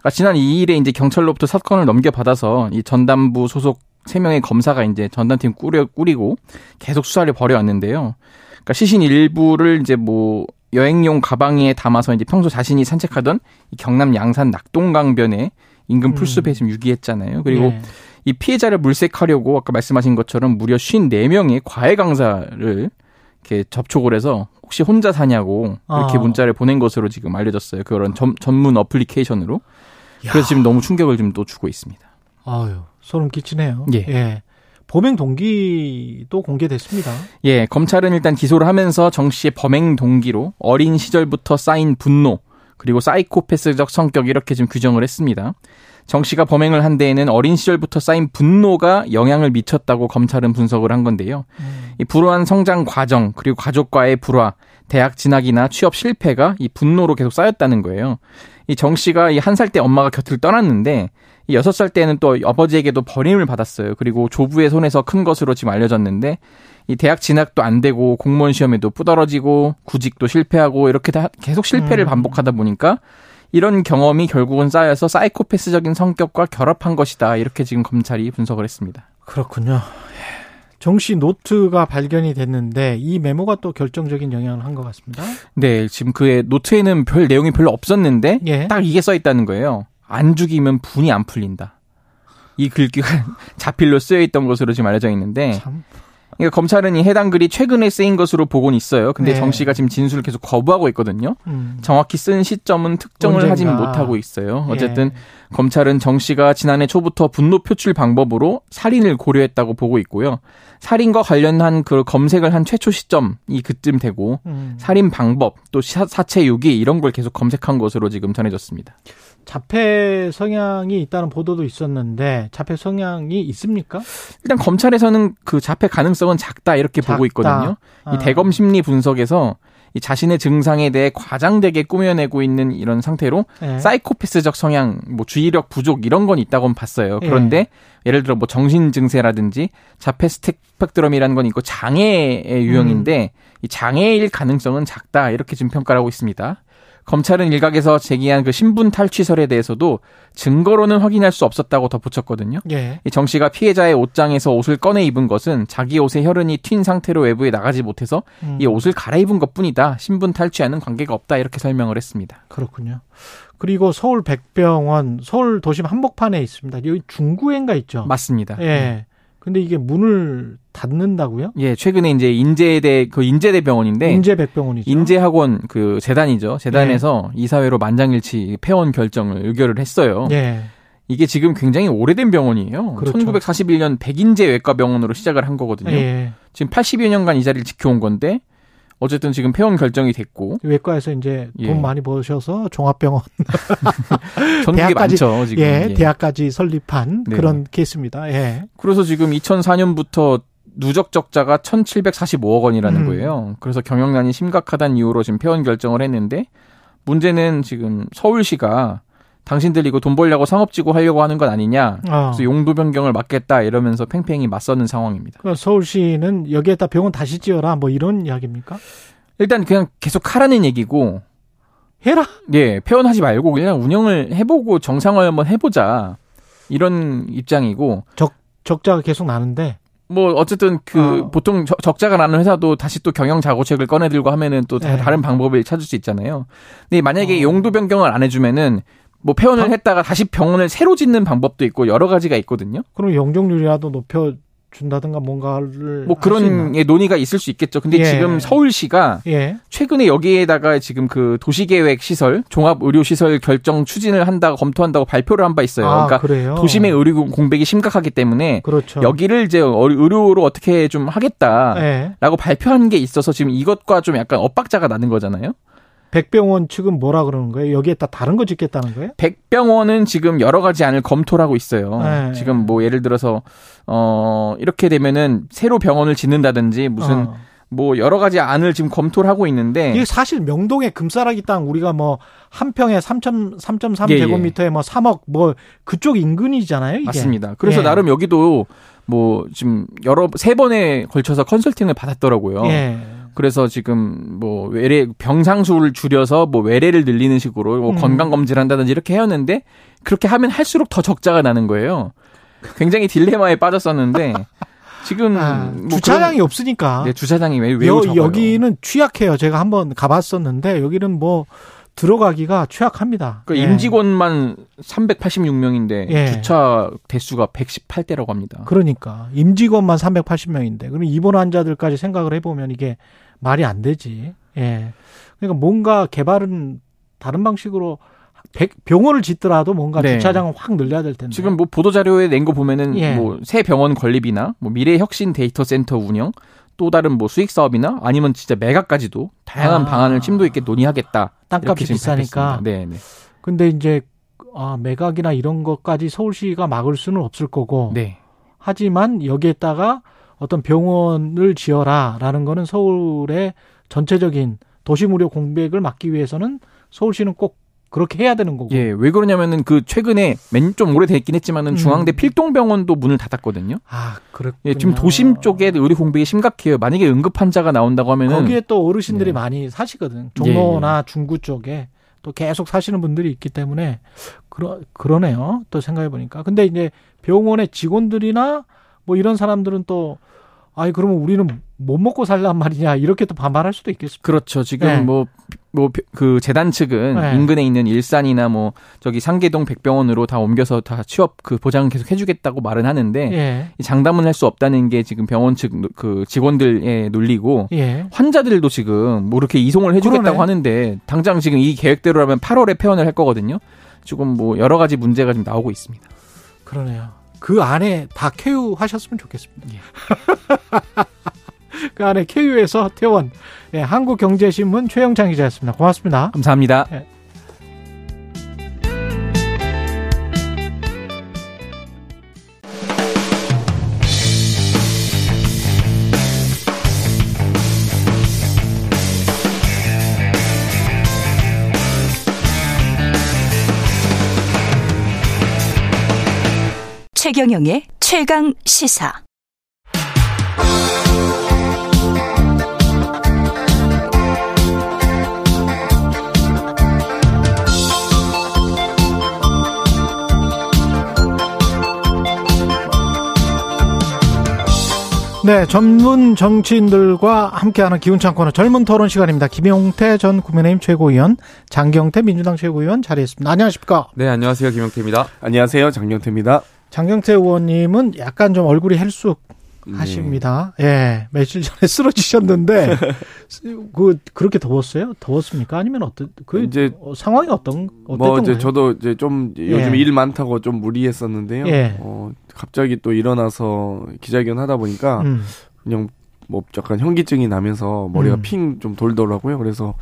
그러니까 지난 2일에 이제 경찰로부터 사건을 넘겨받아서 이 전담부 소속 3명의 검사가 이제 전담팀 꾸려 꾸리고 계속 수사를 벌여왔는데요. 그러니까 시신 일부를 이제 뭐 여행용 가방에 담아서 이제 평소 자신이 산책하던 이 경남 양산 낙동강변에 인근 풀숲에 지금 유기했잖아요. 그리고 예. 이 피해자를 물색하려고 아까 말씀하신 것처럼 무려 54명의 과외 강사를 이렇게 접촉을 해서 혹시 혼자 사냐고 이렇게 아. 문자를 보낸 것으로 지금 알려졌어요. 그런 전, 전문 어플리케이션으로. 그래서 지금 너무 충격을 좀또 주고 있습니다. 아유, 소름 끼치네요. 예. 범행 동기도 공개됐습니다. 예, 검찰은 일단 기소를 하면서 정 씨의 범행 동기로 어린 시절부터 쌓인 분노, 그리고 사이코패스적 성격 이렇게 지금 규정을 했습니다. 정 씨가 범행을 한 데에는 어린 시절부터 쌓인 분노가 영향을 미쳤다고 검찰은 분석을 한 건데요. 이 불우한 성장 과정, 그리고 가족과의 불화, 대학 진학이나 취업 실패가 이 분노로 계속 쌓였다는 거예요. 이 정 씨가 이 한 살 때 엄마가 곁을 떠났는데 이 여섯 살 때는 또 아버지에게도 버림을 받았어요. 그리고 조부의 손에서 큰 것으로 지금 알려졌는데 이 대학 진학도 안 되고 공무원 시험에도 뿌떨어지고 구직도 실패하고 이렇게 다 계속 실패를 음. 반복하다 보니까 이런 경험이 결국은 쌓여서 사이코패스적인 성격과 결합한 것이다. 이렇게 지금 검찰이 분석을 했습니다. 그렇군요. 정씨 노트가 발견이 됐는데 이 메모가 또 결정적인 영향을 한 것 같습니다. 네, 지금 그의 노트에는 별 내용이 별로 없었는데 예. 딱 이게 써 있다는 거예요. 안 죽이면 분이 안 풀린다. 이 글귀가 [laughs] 자필로 쓰여 있던 것으로 지금 알려져 있는데 참. 그러니까 검찰은 이 해당 글이 최근에 쓰인 것으로 보고는 있어요. 근데 네. 정 씨가 지금 진술을 계속 거부하고 있거든요. 음. 정확히 쓴 시점은 특정을 언젠가. 하진 못하고 있어요. 어쨌든 예. 검찰은 정 씨가 지난해 초부터 분노 표출 방법으로 살인을 고려했다고 보고 있고요. 살인과 관련한 그 검색을 한 최초 시점이 그쯤 되고 음. 살인 방법 또 사- 사체 유기 이런 걸 계속 검색한 것으로 지금 전해졌습니다. 자폐 성향이 있다는 보도도 있었는데 자폐 성향이 있습니까? 일단 검찰에서는 그 자폐 가능성은 작다 이렇게 보고 작다. 있거든요. 아. 이 대검 심리 분석에서 이 자신의 증상에 대해 과장되게 꾸며내고 있는 이런 상태로 예. 사이코패스적 성향, 뭐 주의력 부족 이런 건 있다고는 봤어요. 예. 그런데 예 를 들어 뭐 정신 증세라든지 자폐 스펙트럼이라는 건 있고 장애의 유형인데 음. 이 장애일 가능성은 작다 이렇게 지금 평가를 하고 있습니다. 검찰은 일각에서 제기한 그 신분 탈취설에 대해서도 증거로는 확인할 수 없었다고 덧붙였거든요. 예. 이정 씨가 피해자의 옷장에서 옷을 꺼내 입은 것은 자기 옷의 혈흔이 튄 상태로 외부에 나가지 못해서 음. 이 옷을 갈아입은 것뿐이다. 신분 탈취와는 관계가 없다. 이렇게 설명을 했습니다. 그렇군요. 그리고 서울 백병원 서울 도심 한복판에 있습니다. 여기 중구인가 있죠. 맞습니다. 예. 근데 이게 문을 닫는다고요? 예, 최근에 이제 인제대 그 인제대 병원인데 인제 백병원이죠. 인제학원 그 재단이죠. 재단에서 이사회로 만장일치 폐원 결정을 의결을 했어요. 예. 이게 지금 굉장히 오래된 병원이에요. 그렇죠. 1941년 백인제 외과 병원으로 시작을 한 거거든요. 예. 지금 80여 년간 이 자리를 지켜온 건데 어쨌든 지금 폐원 결정이 됐고 외과에서 이제 예. 돈 많이 버셔서 종합병원 [laughs] 전국에 대학까지- 많죠 지금. 예, 예. 대학까지 설립한 네. 그런 케이스입니다. 예. 그래서 지금 2004년부터 누적 적자가 1,745억 원이라는 음. 거예요. 그래서 경영난이 심각하다는 이유로 지금 폐원 결정을 했는데 문제는 지금 서울시가 당신들 이거 돈 벌려고 상업지구 하려고 하는 건 아니냐. 어. 그래서 용도 변경을 막겠다 이러면서 팽팽히 맞서는 상황입니다. 서울시는 여기에다 병원 다시 지어라 뭐 이런 이야기입니까? 일단 그냥 계속 하라는 얘기고 해라. 예, 폐원하지 말고 그냥 운영을 해보고 정상화 한번 해보자. 이런 입장이고 적자가 계속 나는데 뭐 어쨌든 그 어. 보통 적- 적자가 나는 회사도 다시 또 경영 자고책을 꺼내들고 하면은 또 다- 네. 다른 방법을 찾을 수 있잖아요. 근데 만약에 어. 용도 변경을 안 해주면은 뭐 폐원을 방- 했다가 다시 병원을 새로 짓는 방법도 있고 여러 가지가 있거든요. 그럼 영종률이라도 높여 준다든가 뭔가를 뭐 그런? 예, 논의가 있을 수 있겠죠. 근데 예. 지금 서울시가 예. 최근에 여기에다가 지금 그 도시계획 시설, 종합 의료 시설 결정 추진을 한다고 검토한다고 발표를 한 바 있어요. 아, 그러니까 그래요. 도심의 의료 공백이 심각하기 때문에 그렇죠. 여기를 이제 어- 의료로 어떻게 좀 하겠다. 예. 라고 발표한 게 있어서 지금 이것과 좀 약간 엇박자가 나는 거잖아요. 백병원 측은 뭐라 그러는 거예요? 여기에 다 다른 거 짓겠다는 거예요? 백병원은 지금 여러 가지 안을 검토를 하고 있어요. 네. 지금 뭐 예를 들어서 어 이렇게 되면은 새로 병원을 짓는다든지 무슨 어. 뭐 여러 가지 안을 지금 검토를 하고 있는데 이게 사실 명동의 금싸라기 땅 우리가 뭐 한 평에 3점 3.3 예, 예. 제곱미터에 뭐 3억 뭐 그쪽 인근이잖아요, 이게. 맞습니다. 그래서 예. 나름 여기도 뭐 지금 여러 세 번에 걸쳐서 컨설팅을 받았더라고요. 예. 그래서 지금 뭐 외래 병상 수를 줄여서 뭐 외래를 늘리는 식으로 뭐 음. 건강 검진을 한다든지 이렇게 해왔는데 그렇게 하면 할수록 더 적자가 나는 거예요. 굉장히 딜레마에 빠졌었는데 지금 아, 뭐 주차장이 그런- 없으니까. 네, 주차장이 왜, 여, 매우 적어요. 여기는 취약해요. 제가 한번 가봤었는데 여기는 뭐 들어가기가 취약합니다. 그 예. 임직원만 386명인데 예. 주차 대수가 118대라고 합니다. 그러니까 임직원만 380명인데 그럼 입원 환자들까지 생각을 해보면 이게 말이 안 되지. 예. 그러니까 뭔가 개발은 다른 방식으로 백- 병원을 짓더라도 뭔가 네. 주차장을 확 늘려야 될 텐데. 지금 뭐 보도 자료에 낸 거 보면은 예. 뭐 새 병원 건립이나 뭐 미래 혁신 데이터 센터 운영 또 다른 뭐 수익 사업이나 아니면 진짜 매각까지도 다양한 아. 방안을 심도 있게 논의하겠다. 땅값이 비싸니까. 네, 네. 근데 이제 아, 매각이나 이런 것까지 서울시가 막을 수는 없을 거고. 네. 하지만 여기에다가 어떤 병원을 지어라라는 거는 서울의 전체적인 도시 무료 공백을 막기 위해서는 서울시는 꼭 그렇게 해야 되는 거고. 예, 왜 그러냐면은 그 최근에 맨좀 오래됐긴 했지만은 음. 중앙대 필동병원도 문을 닫았거든요. 아, 그렇 예, 지금 도심 쪽에 의료 공백이 심각해요. 만약에 응급 환자가 나온다고 하면은 거기에 또 어르신들이 네. 많이 사시거든. 종로나 중구 쪽에 또 계속 사시는 분들이 있기 때문에 그러 그러네요. 또 생각해 보니까. 근데 이제 병원의 직원들이나 뭐 이런 사람들은 또 아이 그러면 우리는 못 먹고 살란 말이냐 이렇게 또 반발할 수도 있겠습니다. 그렇죠. 지금 네. 뭐 뭐 그 재단 측은 네. 인근에 있는 일산이나 뭐 저기 상계동 백병원으로 다 옮겨서 다 취업 그 보장 계속 해주겠다고 말은 하는데 예. 이 장담은 할 수 없다는 게 지금 병원 측 그 직원들의 논리고 예. 환자들도 지금 뭐 이렇게 이송을 해주겠다고 그러네. 하는데 당장 지금 이 계획대로라면 8월에 폐원을 할 거거든요. 지금 뭐 여러 가지 문제가 지금 나오고 있습니다. 그러네요. 그 안에 다 쾌유하셨으면 좋겠습니다. [laughs] [laughs] 그 안에 쾌유에서 퇴원. 예, 한국경제신문 최영창 기자였습니다. 고맙습니다. 감사합니다. 최경영의 최강 시사. 네, 전문 정치인들과 함께하는 기운찬 코너 젊은 토론 시간입니다. 김용태 전 국민의힘 최고위원, 장경태 민주당 최고위원 자리했습니다. 안녕하십니까? 네, 안녕하세요. 김영태입니다. 안녕하세요. 장경태입니다. 장경태 의원님은 약간 좀 얼굴이 헬쑥 하십니다. 예, 며칠 전에 [laughs] 쓰러지셨는데 [laughs] 그 그렇게 더웠어요? 더웠습니까? 아니면 어떤 그 이제 어, 상황이 어떤 어땠던 뭐 이제? 저도 이제 좀 요즘 예. 일 많다고 좀 무리했었는데요. 예. 어, 갑자기 또 일어나서 기자회견 하다 보니까 음. 그냥 뭐 약간 현기증이 나면서 머리가 음. 핑좀 돌더라고요. 그래서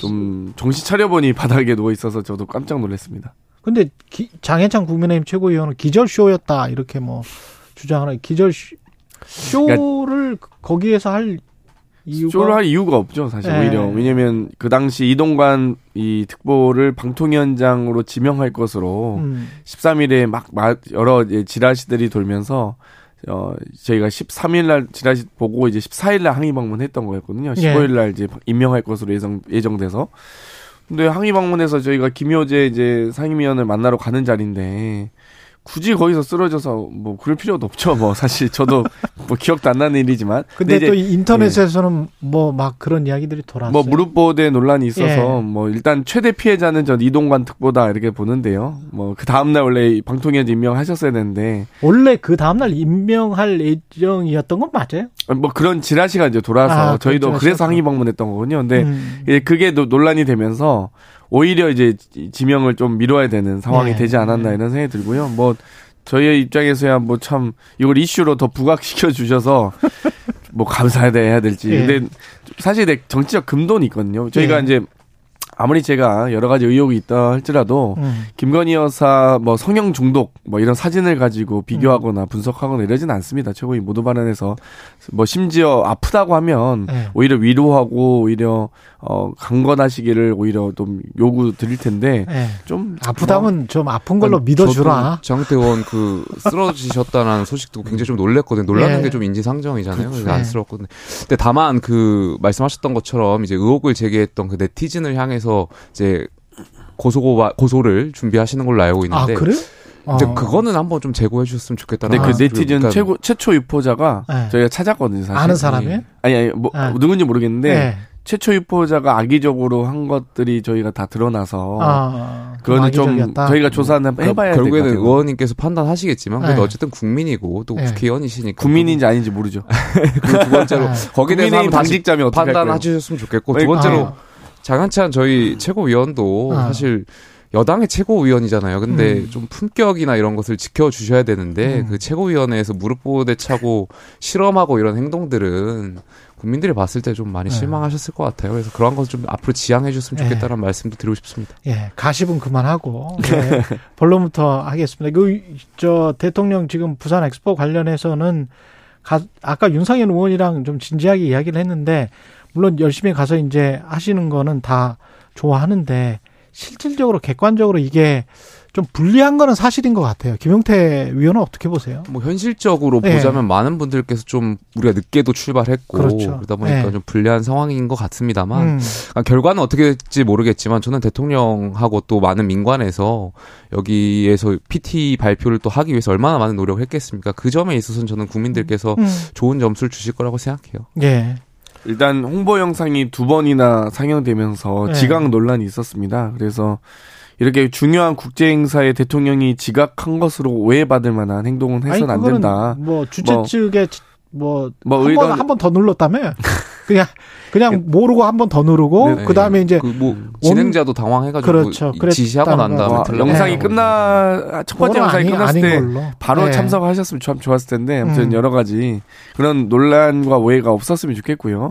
좀 정신 차려보니 [laughs] 바닥에 누워 있어서 저도 깜짝 놀랐습니다. 근데 기, 장해찬 국민의힘 최고위원은 기절쇼였다 이렇게 뭐 주장하는 기절 쇼- 쇼를 거기에서 할 이유가 쇼를 할 이유가 없죠, 사실 예. 오히려 왜냐면 그 당시 이동관 이 특보를 방통위원장으로 지명할 것으로 음. 13일에 막 마- 여러 지라시들이 돌면서 어 저희가 13일 날 지라시 보고 이제 14일 날 항의 방문했던 거였거든요. 예. 15일 날 이제 임명할 것으로 예정 예정돼서 근데 항의 방문해서 저희가 김효재 이제 상임위원을 만나러 가는 자리인데 굳이 거기서 쓰러져서 뭐 그럴 필요도 없죠. 뭐 사실 저도 [laughs] 뭐 기억도 안 나는 일이지만. 근데, 근데 또 인터넷에서는 예. 뭐 뭐막 그런 이야기들이 돌았어요. 뭐 무릎 보호대 논란이 있어서 예. 뭐 일단 최대 피해자는 전 이동관 특보다 이렇게 보는데요. 뭐 그 다음 날 원래 방통위원 임명하셨어야 되는데 원래 그 다음 날 임명할 예정이었던 건 맞아요? 뭐 그런 지라시가 이제 돌아서 아, 저희도 그래서 항의 방문했던 거거든요. 근데 음. 그게 논란이 되면서 오히려 이제 지명을 좀 미뤄야 되는 상황이 네. 되지 않았나 이런 생각이 들고요. 뭐 저희의 입장에서야 뭐 참 이걸 이슈로 더 부각시켜 주셔서 [laughs] 뭐 감사해야 될지. 네. 근데 사실 정치적 금돈이 있거든요. 저희가 네. 이제 아무리 제가 여러 가지 의혹이 있다 할지라도 음. 김건희 여사 뭐 성형 중독 뭐 이런 사진을 가지고 비교하거나 음. 분석하거나 이러진 않습니다. 최고위 모두 발언에서 뭐 심지어 아프다고 하면 네. 오히려 위로하고 오히려 어 강건하시기를 오히려 좀 요구 드릴 텐데 네. 좀 아프다면 뭐, 좀 아픈 걸로 아니, 믿어주라. 정태원 그 쓰러지셨다는 소식도 굉장히 좀 놀랬거든요. 놀라는 네. 게좀 인지상정이잖아요. 그래서 안쓰럽거든요. 근데 다만 그 말씀하셨던 것처럼 이제 의혹을 제기했던 그 네티즌을 향해서 해서 이제 고소 고소를 준비하시는 걸로 알고 있는데. 아, 그래? 근데 아. 그거는 한번 좀 제고해 주셨으면 좋겠다는. 네, 그 네티즌 그러니까 최고 최초 유포자가 네. 저희가 찾았거든요. 사실. 아는 사람이? 아니 아니 뭐 네. 누군지 모르겠는데 네. 최초 유포자가 악의적으로 한 것들이 저희가 다 드러나서 아, 그거는 좀 저희가 조사는 그러니까 해봐야 될 결국에는 의원님께서 판단하시겠지만 그래도 네. 어쨌든 국민이고 또 네. 국회의원이시니까 국민인지 아닌지 모르죠. [laughs] 두 번째로 거기에 대해서 당직자면 판단해 주셨으면 좋겠고 두 번째로 아. 장한찬 저희 음. 최고위원도 아. 사실 여당의 최고위원이잖아요. 근데 음. 좀 품격이나 이런 것을 지켜주셔야 되는데 음. 그 최고위원회에서 무릎 보호대 차고 실험하고 이런 행동들은 국민들이 봤을 때 좀 많이 네. 실망하셨을 것 같아요. 그래서 그런 것을 좀 앞으로 지양해 줬으면 좋겠다는 네. 말씀도 드리고 싶습니다. 예, 가십은 그만하고 네. [laughs] 본론부터 하겠습니다. 그 저 대통령 지금 부산 엑스포 관련해서는 가, 아까 윤상현 의원이랑 좀 진지하게 이야기를 했는데 물론 열심히 가서 이제 하시는 거는 다 좋아하는데 실질적으로 객관적으로 이게 좀 불리한 거는 사실인 것 같아요. 김용태 위원은 어떻게 보세요? 뭐 현실적으로 네. 보자면 많은 분들께서 좀 우리가 늦게도 출발했고 그렇죠. 그러다 보니까 네. 좀 불리한 상황인 것 같습니다만 음. 그러니까 결과는 어떻게 될지 모르겠지만 저는 대통령하고 또 많은 민관에서 여기에서 PT 발표를 또 하기 위해서 얼마나 많은 노력을 했겠습니까? 그 점에 있어서는 저는 국민들께서 음. 좋은 점수를 주실 거라고 생각해요. 예. 일단 홍보 영상이 두 번이나 상영되면서 네. 지각 논란이 있었습니다. 그래서 이렇게 중요한 국제 행사에 대통령이 지각한 것으로 오해받을 만한 행동은 해서는 안 된다. 뭐 주최 뭐, 측의 뭐, 뭐 한번 한 번 더 눌렀다며 [laughs] 그냥 그냥 모르고 한 번 더 누르고 네, 그다음에 이제 그 뭐 진행자도 당황해가지고 그렇죠. 지시하고 난 다음에 와, 영상이 끝나 첫 번째 영상이 아니, 끝났을 때 걸로. 바로 네. 참석하셨으면 참 좋았을 텐데 아무튼 음. 여러 가지 그런 논란과 오해가 없었으면 좋겠고요.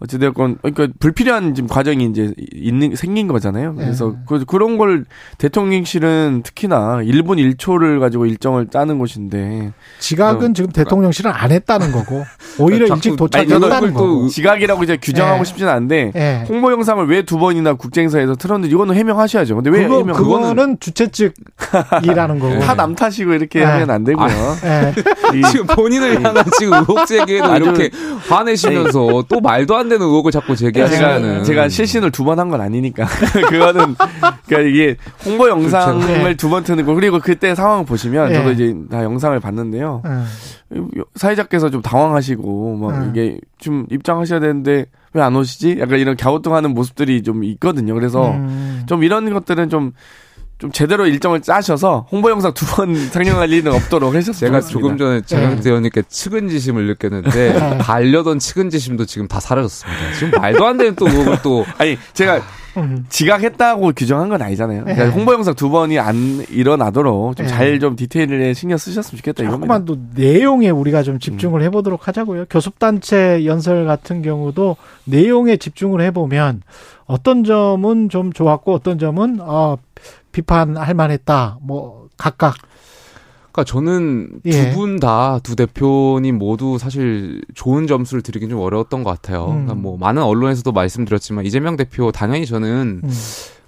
네. 어찌되었건 그러니까 불필요한 지금 과정이 이제 있는 생긴 거잖아요. 그래서 네. 그, 그런 걸 대통령실은 특히나 1분 1초를 가지고 일정을 짜는 곳인데 지각은 지금 대통령실은 안 했다는 거고 오히려 그러니까 일찍 도착했다는 거고 지각이라고 이제 규정하고 네. 싶지는 않은데 네. 홍보 영상을 왜 두 번이나 국제행사에서 틀었는지 이거는 해명하셔야죠. 근데 왜 그거, 해명? 그거는 주최 측이라는 거고 다 남 탓이고 이렇게 네. 하면 안 되고요. 아, 지금 본인을 향한 지금 의혹 제기에도 이렇게 화내시면서 또 말도 안 되는 의혹을 자꾸 제기하시면은 제가, 제가 실신을 두 번 한 건 아니니까 [laughs] 그거는 그러니까 이게 홍보 영상을 그렇죠. 두번 트는 거 그리고 그때 상황을 보시면 네. 저도 이제 다 영상을 봤는데요. 네. 사회자께서 좀 당황하시고 막 네. 이게 좀 입장하셔야 되는데 왜 안 오시지? 약간 이런 갸우뚱하는 모습들이 좀 있거든요. 그래서 음. 좀 이런 것들은 좀 좀 제대로 일정을 짜셔서 홍보 영상 두 번 [laughs] 상영할 일은 없도록 하셨습니다. 제가 조금 전에 장영태 의원님께 측은지심을 느꼈는데 네. 달려던 측은지심도 지금 다 사라졌습니다. 지금 말도 안 되는 또 그걸 또 [laughs] 아니 제가 음. 지각했다고 규정한 건 아니잖아요. 그러니까 네. 홍보 영상 두 번이 안 일어나도록 좀 잘좀 네. 좀 디테일에 신경 쓰셨으면 좋겠다. 조금만 또 내용에 우리가 좀 집중을 음. 해보도록 하자고요. 교섭단체 연설 같은 경우도 내용에 집중을 해보면 어떤 점은 좀 좋았고 어떤 점은 어, 비판할 만했다. 뭐 각각 그러니까 저는 예. 두분 다두 대표님 모두 사실 좋은 점수를 드리긴 좀 어려웠던 것 같아요. 음. 그러니까 뭐 많은 언론에서도 말씀드렸지만 이재명 대표 당연히 저는 음.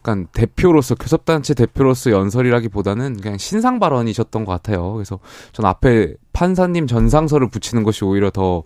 그러니까 대표로서 교섭단체 대표로서 연설이라기보다는 그냥 신상 발언이셨던 것 같아요. 그래서 전 앞에 판사님 전상서를 붙이는 것이 오히려 더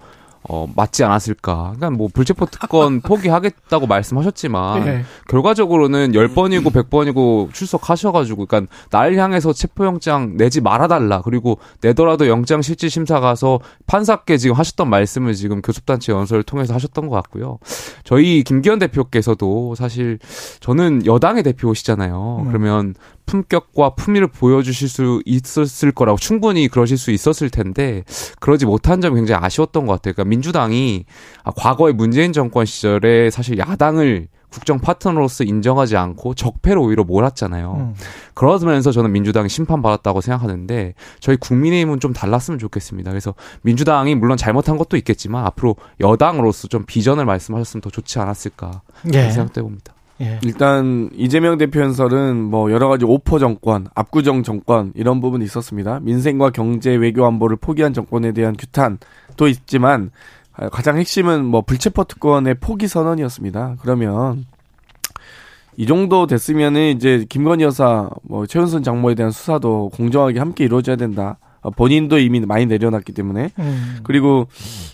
어, 맞지 않았을까. 그러니까 뭐 불체포 특권 [laughs] 포기하겠다고 말씀하셨지만 네. 결과적으로는 10번이고 100번이고 출석하셔가지고 그러니까 날 향해서 체포영장 내지 말아달라. 그리고 내더라도 영장 실질 심사 가서 판사께 지금 하셨던 말씀을 지금 교섭단체 연설을 통해서 하셨던 것 같고요. 저희 김기현 대표께서도 사실 저는 여당의 대표시잖아요. 음. 그러면 품격과 품위를 보여주실 수 있었을 거라고 충분히 그러실 수 있었을 텐데 그러지 못한 점이 굉장히 아쉬웠던 것 같아요. 그러니까 민주당이 과거의 문재인 정권 시절에 사실 야당을 국정 파트너로서 인정하지 않고 적폐로 오히려 몰았잖아요. 음. 그러면서 저는 민주당이 심판받았다고 생각하는데 저희 국민의힘은 좀 달랐으면 좋겠습니다. 그래서 민주당이 물론 잘못한 것도 있겠지만 앞으로 여당으로서 좀 비전을 말씀하셨으면 더 좋지 않았을까 예. 생각돼 봅니다. 예. 일단 이재명 대표 연설은 뭐 여러 가지 오퍼 정권, 압구정 정권 이런 부분이 있었습니다. 민생과 경제, 외교 안보를 포기한 정권에 대한 규탄도 있지만 가장 핵심은 뭐 불체포 특권의 포기 선언이었습니다. 그러면 이 정도 됐으면은 이제 김건희 여사, 뭐 최은순 장모에 대한 수사도 공정하게 함께 이루어져야 된다. 어, 본인도 이미 많이 내려놨기 때문에 음. 그리고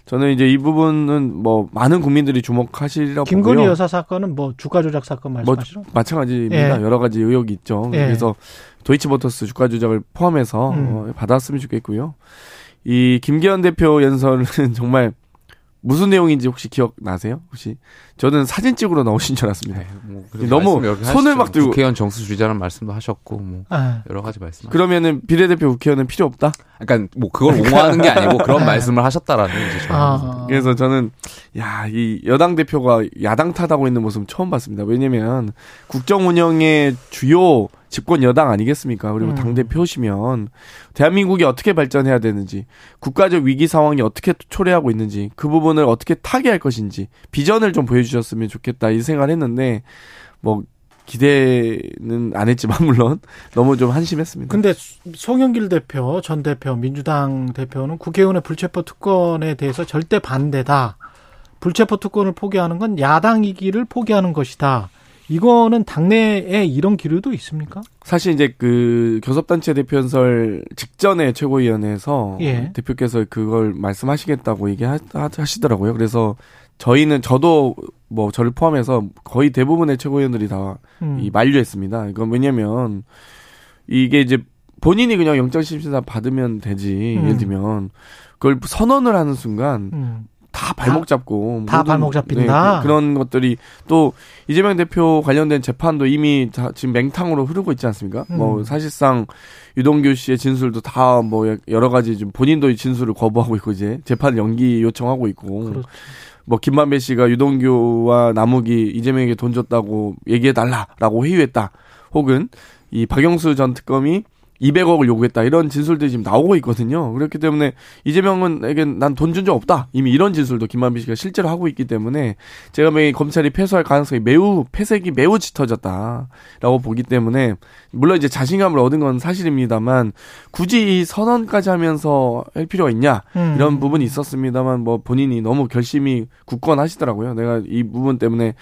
저는 이제 이 부분은 뭐 많은 국민들이 주목하시라고 김건희 보고요. 여사 사건은 뭐 주가 조작 사건 말씀하시죠? 뭐 마찬가지입니다. 예. 여러 가지 의혹이 있죠. 예. 그래서 도이치모터스 주가 조작을 포함해서 음. 어, 받았으면 좋겠고요. 이 김기현 대표 연설은 [laughs] 정말 무슨 내용인지 혹시 기억나세요? 혹시 저는 사진 찍으러 나오신 줄 알았습니다. 네, 뭐 너무 손을 막 들고 국회의원 정수 주자는 말씀도 하셨고 뭐 아. 여러 가지 말씀. 그러면은 비례대표 국회의원은 필요 없다? 그러니까 뭐 그걸 옹호하는 게 아니고 그런 말씀을 하셨다라는 거죠. 아. 그래서 저는 야 이 여당 대표가 야당 탓하고 있는 모습 처음 봤습니다. 왜냐면 국정 운영의 주요 집권 여당 아니겠습니까? 그리고 음. 당 대표시면 대한민국이 어떻게 발전해야 되는지, 국가적 위기 상황이 어떻게 초래하고 있는지, 그 부분을 어떻게 타개할 것인지 비전을 좀 보여주 셨으면 좋겠다 이 생각을 했는데 뭐 기대는 안 했지만 [laughs] 물론 너무 좀 한심했습니다. 근데 송영길 대표, 전 대표, 민주당 대표는 국회의원의 불체포 특권에 대해서 절대 반대다. 불체포 특권을 포기하는 건 야당이기를 포기하는 것이다. 이거는 당내에 이런 기류도 있습니까? 사실 이제 그 교섭단체 대표 연설 직전에 최고위원회에서 예. 대표께서 그걸 말씀하시겠다고 얘기하시더라고요. 그래서 저희는 저도 뭐 저를 포함해서 거의 대부분의 최고위원들이 다이 음. 만류했습니다. 이건 왜냐면 이게 이제 본인이 그냥 영장 심사 받으면 되지. 음. 예를 들면 그걸 선언을 하는 순간 음. 다 발목 잡고 다, 발목 잡힌다. 네, 그, 런 것들이 또 이재명 대표 관련된 재판도 이미 다 지금 맹탕으로 흐르고 있지 않습니까? 음. 뭐 사실상 유동규 씨의 진술도 다 뭐 여러 가지 지금 본인도 진술을 거부하고 있고 이제 재판 연기 요청하고 있고. 그렇죠. 뭐 김만배 씨가 유동규와 남욱이 이재명에게 돈 줬다고 얘기해 달라라고 회유했다. 혹은 이 박영수 전 특검이 200억을 요구했다 이런 진술들이 지금 나오고 있거든요. 그렇기 때문에 이재명은에게 난 돈 준 적 없다 이미 이런 진술도 김만비 씨가 실제로 하고 있기 때문에 제가 보기 검찰이 패소할 가능성이 매우 폐색이 매우 짙어졌다라고 보기 때문에 물론 이제 자신감을 얻은 건 사실입니다만 굳이 이 선언까지 하면서 할 필요가 있냐 음. 이런 부분이 있었습니다만 뭐 본인이 너무 결심이 굳건하시더라고요. 내가 이 부분 때문에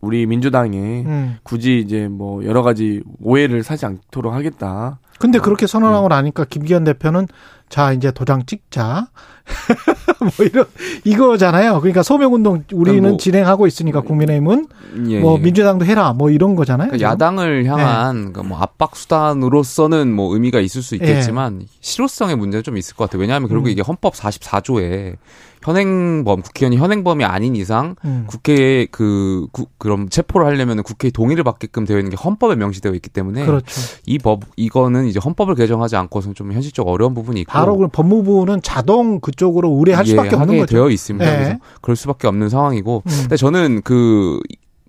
우리 민주당에 음. 굳이 이제 뭐 여러 가지 오해를 사지 않도록 하겠다. 근데 어, 그렇게 선언하고 네. 나니까 김기현 대표는 자 이제 도장 찍자 [laughs] 뭐 이런 이거잖아요. 그러니까 소명 운동 우리는 뭐, 진행하고 있으니까 국민의힘은 예, 뭐 예. 민주당도 해라 뭐 이런 거잖아요. 그러니까 야당을 향한 네. 그러니까 뭐 압박 수단으로서는 뭐 의미가 있을 수 있겠지만 예. 실효성의 문제는 좀 있을 것 같아요. 왜냐하면 결국 음. 이게 헌법 44조에 현행범 국회의원이 현행범이 아닌 이상 음. 국회에 그 구, 그럼 체포를 하려면 국회의 동의를 받게끔 되어 있는 게 헌법에 명시되어 있기 때문에 그렇죠. 이법 이거는 이제 헌법을 개정하지 않고서는 좀 현실적 어려운 부분이 있고 바로 그 법무부는 자동 그쪽으로 의뢰할 예, 수밖에 없는 거죠. 되어 있습니다. 네. 그래서 그럴 수밖에 없는 상황이고 음. 근데 저는 그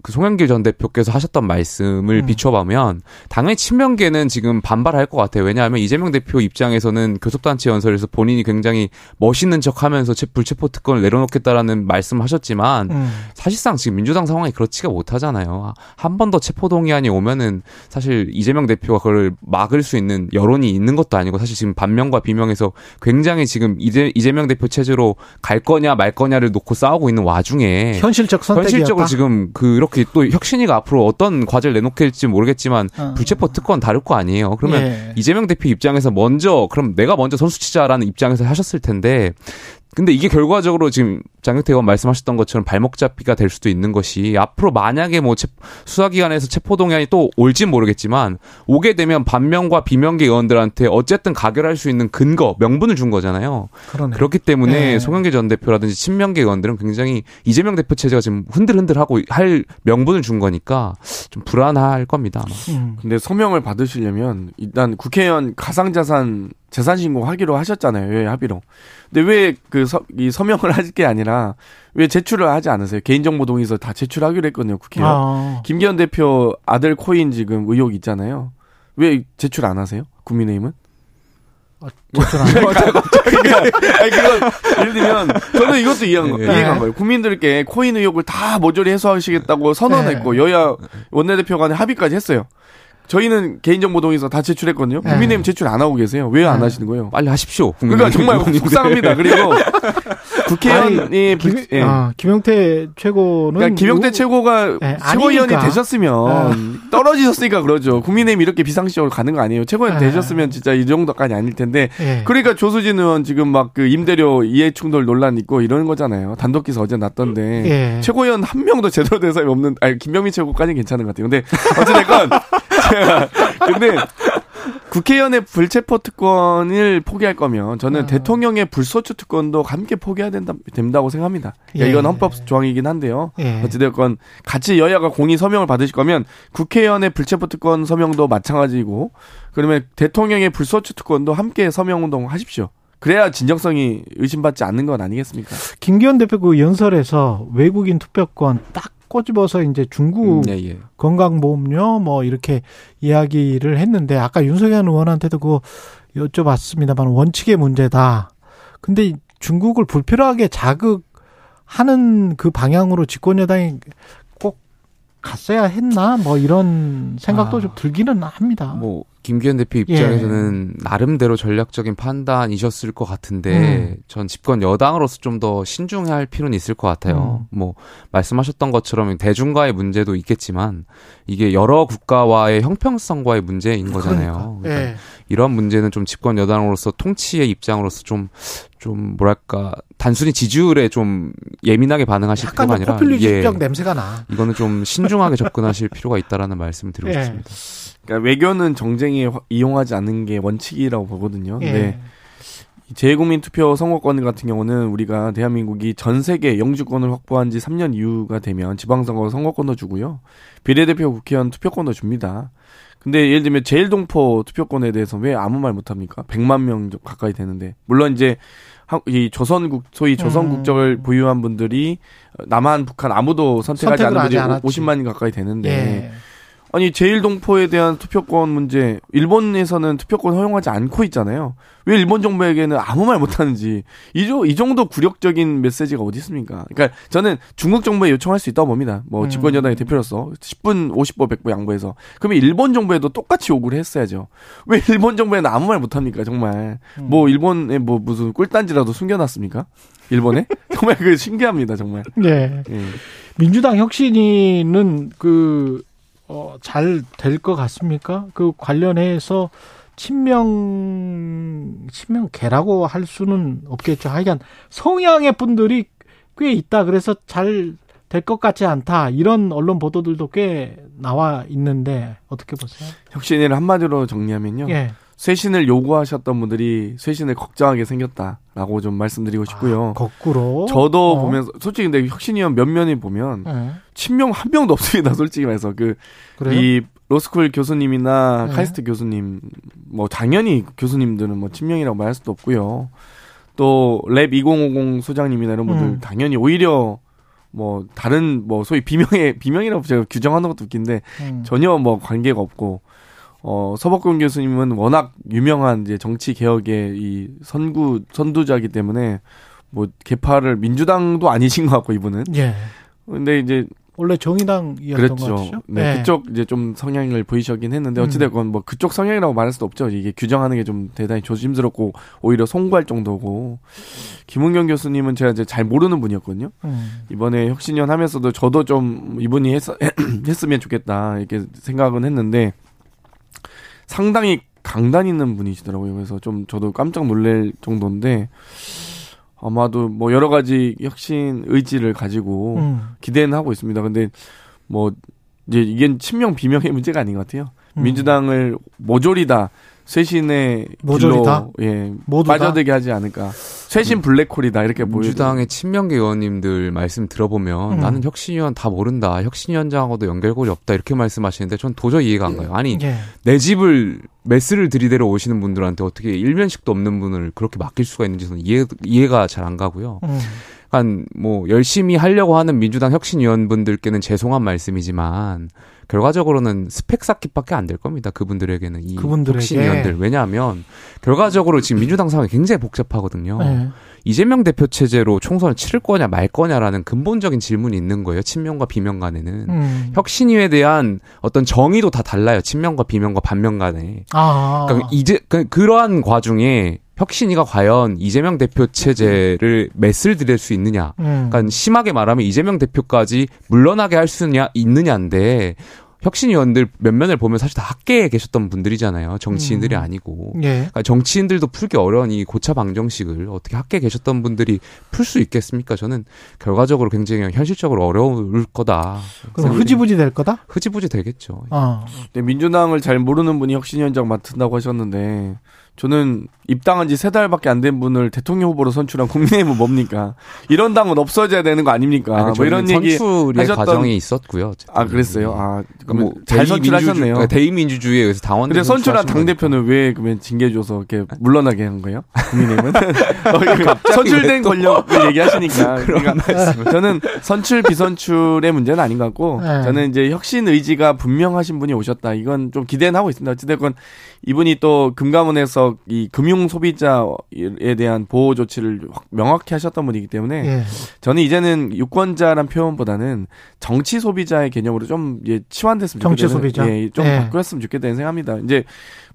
그 송영길 전 대표께서 하셨던 말씀을 음. 비춰보면 당연히 친명계는 지금 반발할 것 같아요. 왜냐하면 이재명 대표 입장에서는 교섭단체 연설에서 본인이 굉장히 멋있는 척하면서 불체포 특권을 내려놓겠다라는 말씀하셨지만 음. 사실상 지금 민주당 상황이 그렇지가 못하잖아요. 한 번 더 체포 동의안이 오면은 사실 이재명 대표가 그걸 막을 수 있는 여론이 있는 것도 아니고 사실 지금 반명과 비명에서 굉장히 지금 이재, 이재명 대표 체제로 갈 거냐 말 거냐를 놓고 싸우고 있는 와중에 현실적 선택이었다. 현실적으로 지금 그 이렇게 또 혁신이가 앞으로 어떤 과제를 내놓게 될지 모르겠지만 어. 불체포 특권 다를 거 아니에요. 그러면 예. 이재명 대표 입장에서 먼저 그럼 내가 먼저 선수 치자라는 입장에서 하셨을 텐데 근데 이게 결과적으로 지금 장경태 의원 말씀하셨던 것처럼 발목 잡기가 될 수도 있는 것이 앞으로 만약에 뭐 수사기관에서 체포동의안이 또 올진 모르겠지만 오게 되면 반면과 비명계 의원들한테 어쨌든 가결할 수 있는 근거, 명분을 준 거잖아요. 그러네. 그렇기 때문에 네. 송영계 전 대표라든지 친명계 의원들은 굉장히 이재명 대표 체제가 지금 흔들흔들하고 할 명분을 준 거니까 좀 불안할 겁니다. 아마. 음. 근데 서명을 받으시려면 일단 국회의원 가상자산 재산 신고하기로 하셨잖아요. 왜 합의로. 근데 왜 그 이 서명을 할 게 아니라 왜 제출을 하지 않으세요? 개인정보 동의서 다 제출하기로 했거든요. 국회의원. 아. 김기현 대표 아들 코인 지금 의혹 있잖아요. 왜 제출 안 하세요? 국민의힘은? 제출 안 해요? 아니, 그건, 예를 들면, 저는 이것도 이해한 거, 네. 이해한 거예요. 국민들께 코인 의혹을 다 모조리 해소하시겠다고 선언했고, 네. 여야 원내대표 간에 합의까지 했어요. 저희는 개인정보 동의서 다 제출했거든요. 네. 국민의힘 제출 안 하고 계세요. 왜안 네. 하시는 거예요? 빨리 하십시오. 그러니까 정말 속상합니다. 그리고 [laughs] 국회의원이 김, 불- 예. 아, 김용태 최고는 그러니까 김용태 요- 최고가 네, 최고위원이 아니니까. 되셨으면 떨어지셨으니까 그러죠. 국민의힘 이렇게 비상시적으로 가는 거 아니에요. 최고위원 네. 되셨으면 진짜 이 정도까지 아닐 텐데. 예. 그러니까 조수진 의원 지금 막 그 임대료 이해충돌 논란 있고 이러는 거잖아요. 단독 기사 어제 났던데. 예. 최고위원 한 명도 제대로 된 사람이 없는, 아니, 김병민 최고까지는 괜찮은 것 같아요. 근데 어찌됐건. 제가 [laughs] [laughs] 근데 국회의원의 불체포 특권을 포기할 거면 저는 아. 대통령의 불소추 특권도 함께 포기해야 된다, 된다고 생각합니다. 그러니까 예. 이건 헌법 조항이긴 한데요. 예. 어찌됐건 같이 여야가 공의 서명을 받으실 거면 국회의원의 불체포 특권 서명도 마찬가지고 그러면 대통령의 불소추 특권도 함께 서명 운동 하십시오. 그래야 진정성이 의심받지 않는 건 아니겠습니까? 김기현 대표 그 연설에서 외국인 투표권 딱 꼬집어서 이제 중국 음, 예, 예. 건강보험료 뭐 이렇게 이야기를 했는데 아까 윤석열 의원한테도 그거 여쭤봤습니다만 원칙의 문제다. 근데 중국을 불필요하게 자극하는 그 방향으로 집권 여당이 꼭 갔어야 했나 뭐 이런 생각도 아. 좀 들기는 합니다. 뭐 김기현 대표 입장에서는 나름대로 전략적인 판단이셨을 것 같은데 전 집권 여당으로서 좀 더 신중해야 할 필요는 있을 것 같아요. 뭐 말씀하셨던 것처럼 대중과의 문제도 있겠지만 이게 여러 국가와의 형평성과의 문제인 거잖아요. 그러니까. 그러니까 예. 이런 문제는 좀 집권 여당으로서 통치의 입장으로서 좀좀 뭐랄까 단순히 지지율에 좀 예민하게 반응하실 필요가 좀 아니라 포퓰리즘적 냄새가 나. 이거는 좀 신중하게 접근하실 필요가 있다라는 말씀을 드리고 예. 싶습니다. 그러니까 외교는 정쟁에 화- 이용하지 않는 게 원칙이라고 보거든요. 예. 네. 재외국민 투표 선거권 같은 경우는 우리가 대한민국이 전 세계 영주권을 확보한 지 3년 이후가 되면 지방선거 선거권도 주고요. 비례대표 국회의원 투표권도 줍니다. 근데 예를 들면 제일동포 투표권에 대해서 왜 아무 말 못합니까? 100만 명 가까이 되는데. 물론 이제 한- 이 조선국, 소위 조선 음. 국적을 보유한 분들이 남한, 북한 아무도 선택하지 않은 분들이 않았지. 50만 가까이 되는데. 예. 아니 제일 동포에 대한 투표권 문제 일본에서는 투표권 허용하지 않고 있잖아요. 왜 일본 정부에게는 아무 말 못하는지 이, 조, 이 정도 굴욕적인 메시지가 어디 있습니까? 그러니까 저는 중국 정부에 요청할 수 있다고 봅니다. 뭐 음. 집권 여당의 대표로서 10분 50보 100보 양보해서 그러면 일본 정부에도 똑같이 요구를 했어야죠. 왜 일본 정부에는 아무 말 못합니까? 정말 음. 뭐 일본에 뭐 무슨 꿀단지라도 숨겨놨습니까? 일본에 [laughs] 정말 그 신기합니다 정말. 예. 예. 민주당 혁신위는 그, 어, 잘 될 것 같습니까? 그 관련해서 친명, 친명계라고 할 수는 없겠죠. 하여간 성향의 분들이 꽤 있다. 그래서 잘 될 것 같지 않다. 이런 언론 보도들도 꽤 나와 있는데 어떻게 보세요? 혁신을 한마디로 정리하면요. 예. 쇄신을 요구하셨던 분들이 쇄신을 걱정하게 생겼다 라고 좀 말씀드리고 싶고요. 아, 거꾸로. 저도 어. 보면서 솔직히 근데 혁신위원 면면이 보면 예. 친명 한 명도 없습니다. 솔직히 말해서 그? 이 로스쿨 교수님이나 네. 카이스트 교수님 뭐 당연히 교수님들은 뭐 친명이라고 말할 수도 없고요. 또 LAB 2050 소장님이나 이런 분들 음. 당연히 오히려 뭐 다른 뭐 소위 비명의 비명이라고 제가 규정하는 것도 웃긴데 음. 전혀 뭐 관계가 없고 어 서복근 교수님은 워낙 유명한 이제 정치 개혁의 이 선구 선두자이기 때문에 뭐 개파를 민주당도 아니신 것 같고 이분은 예. 근데 이제 원래 정의당이었던 것 그렇죠. 네, 예. 그쪽 이제 좀 성향을 보이셨긴 했는데 음. 어찌됐건 뭐 그쪽 성향이라고 말할 수도 없죠. 이게 규정하는 게 좀 대단히 조심스럽고 오히려 송구할 정도고 김은경 교수님은 제가 이제 잘 모르는 분이었거든요. 음. 이번에 혁신위원 하면서도 저도 좀 이분이 했, [clears throat] 했으면 좋겠다 이렇게 생각은 했는데 상당히 강단 있는 분이시더라고요. 그래서 좀 저도 깜짝 놀랄 정도인데 아마도 뭐 여러 가지 혁신 의지를 가지고 음. 기대는 하고 있습니다. 근데 뭐 이제 이게 친명 비명의 문제가 아닌 것 같아요. 음. 민주당을 모조리 다 쇄신의 모조리다? 예, 빠져들게 하지 않을까. 쇄신 음. 블랙홀이다 이렇게 보여요. 민주당의 친명계 의원님들 말씀 들어보면 음. 나는 혁신위원 다 모른다. 혁신위원장하고도 연결고리 없다 이렇게 말씀하시는데 전 도저히 이해가 안 가요. 아니 예. 내 집을 메스를 들이대러 오시는 분들한테 어떻게 일면식도 없는 분을 그렇게 맡길 수가 있는지 저는 이해, 이해가 잘 안 가고요. 음. 한 뭐 열심히 하려고 하는 민주당 혁신위원분들께는 죄송한 말씀이지만 결과적으로는 스펙 쌓기밖에 안 될 겁니다. 그분들에게는 이. 혁신위원들 왜냐하면 결과적으로 지금 민주당 상황이 굉장히 복잡하거든요. 네. 이재명 대표 체제로 총선을 치를 거냐 말 거냐라는 근본적인 질문이 있는 거예요. 친명과 비명 간에는 음. 혁신위에 대한 어떤 정의도 다 달라요. 친명과 비명과 반명 간에. 아. 그러니까 이제 그, 그러한 와중에 혁신위가 과연 이재명 대표 체제를 메스를 들일 수 있느냐. 음. 그러니까 심하게 말하면 이재명 대표까지 물러나게 할 수냐 있느냐인데 혁신위원들 몇 면을 보면 사실 다 학계에 계셨던 분들이잖아요. 정치인들이 음. 아니고. 예. 그러니까 정치인들도 풀기 어려운 이 고차 방정식을 어떻게 학계에 계셨던 분들이 풀 수 있겠습니까? 저는 결과적으로 굉장히 현실적으로 어려울 거다. 그럼 흐지부지 될 거다? 흐지부지 되겠죠. 아. 네, 민주당을 잘 모르는 분이 혁신위원장 맡은다고 하셨는데 저는 입당한 지 세 달밖에 안 된 분을 대통령 후보로 선출한 국민의힘은 뭡니까? 이런 당은 없어져야 되는 거 아닙니까? 아니, 뭐 이런 얘기 하셨던 과정이 있었고요. 어쨌든. 아 그랬어요. 아 그럼 잘 선출하셨네요. 그러니까 대의민주주의에 의해서 당원. 근데 선출한 당 대표는 왜 그러면 징계 줘서 이렇게 물러나게 한 거예요? 국민의힘은 [laughs] 어, 선출된 권력을 [laughs] 얘기하시니까. 그러니까 저는 선출 비선출의 문제는 아닌 것 같고 네. 저는 이제 혁신 의지가 분명하신 분이 오셨다. 이건 좀 기대는 하고 있습니다. 어찌됐건 이분이 또 금감원에서 이 금융 소비자에 대한 보호 조치를 명확히 하셨던 분이기 때문에 예. 저는 이제는 유권자란 표현보다는 정치 소비자의 개념으로 좀 예, 치환됐으면 정치 소비자 예, 좀 예. 바뀌었으면 좋겠다는 생각합니다. 이제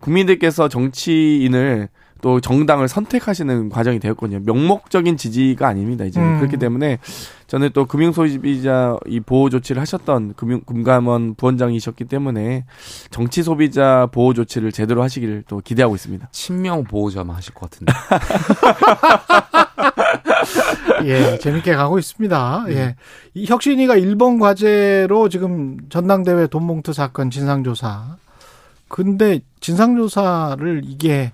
국민들께서 정치인을 또 정당을 선택하시는 과정이 되었거든요. 명목적인 지지가 아닙니다. 이제 음. 그렇기 때문에 저는 또 금융소비자 이 보호 조치를 하셨던 금융 금감원 부원장이셨기 때문에 정치 소비자 보호 조치를 제대로 하시기를 또 기대하고 있습니다. 친명 보호자만 하실 것 같은데. [laughs] 예, 재밌게 가고 있습니다. 예. 예. 이 혁신이가 1번 과제로 지금 전당대회 돈봉투 사건 진상조사. 근데 진상조사를 이게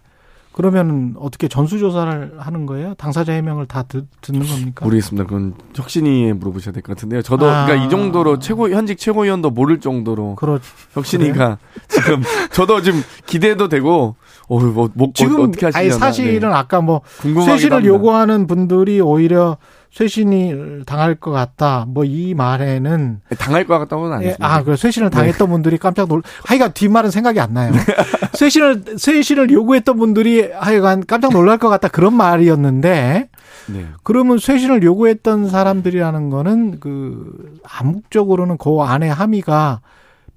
그러면 어떻게 전수조사를 하는 거예요? 당사자 해명을 다 듣, 는 겁니까? 모르겠습니다. 그건 혁신이에 물어보셔야 될 것 같은데요. 저도 아. 그러니까 이 정도로 최고 현직 최고위원도 모를 정도로 그렇, 혁신이가 그래? [laughs] 지금 저도 지금 기대도 되고 어, 뭐, 뭐 지금 어떻게 하시냐 아니 사실은 네. 아까 뭐 쇄신을 요구하는 분들이 오히려 쇄신이 당할 것 같다. 뭐 이 말에는 당할 것 같다고는 아니죠. 예, 아, 그 쇄신을 네. 당했던 네. 분들이 깜짝 놀. 하여간 뒷말은 생각이 안 나요. [laughs] 쇄신을 쇄신을 요구했던 분들이 하여간 깜짝 놀랄 것 같다 그런 말이었는데. 네. 그러면 쇄신을 요구했던 사람들이라는 거는 그 암묵적으로는 그 안에 함의가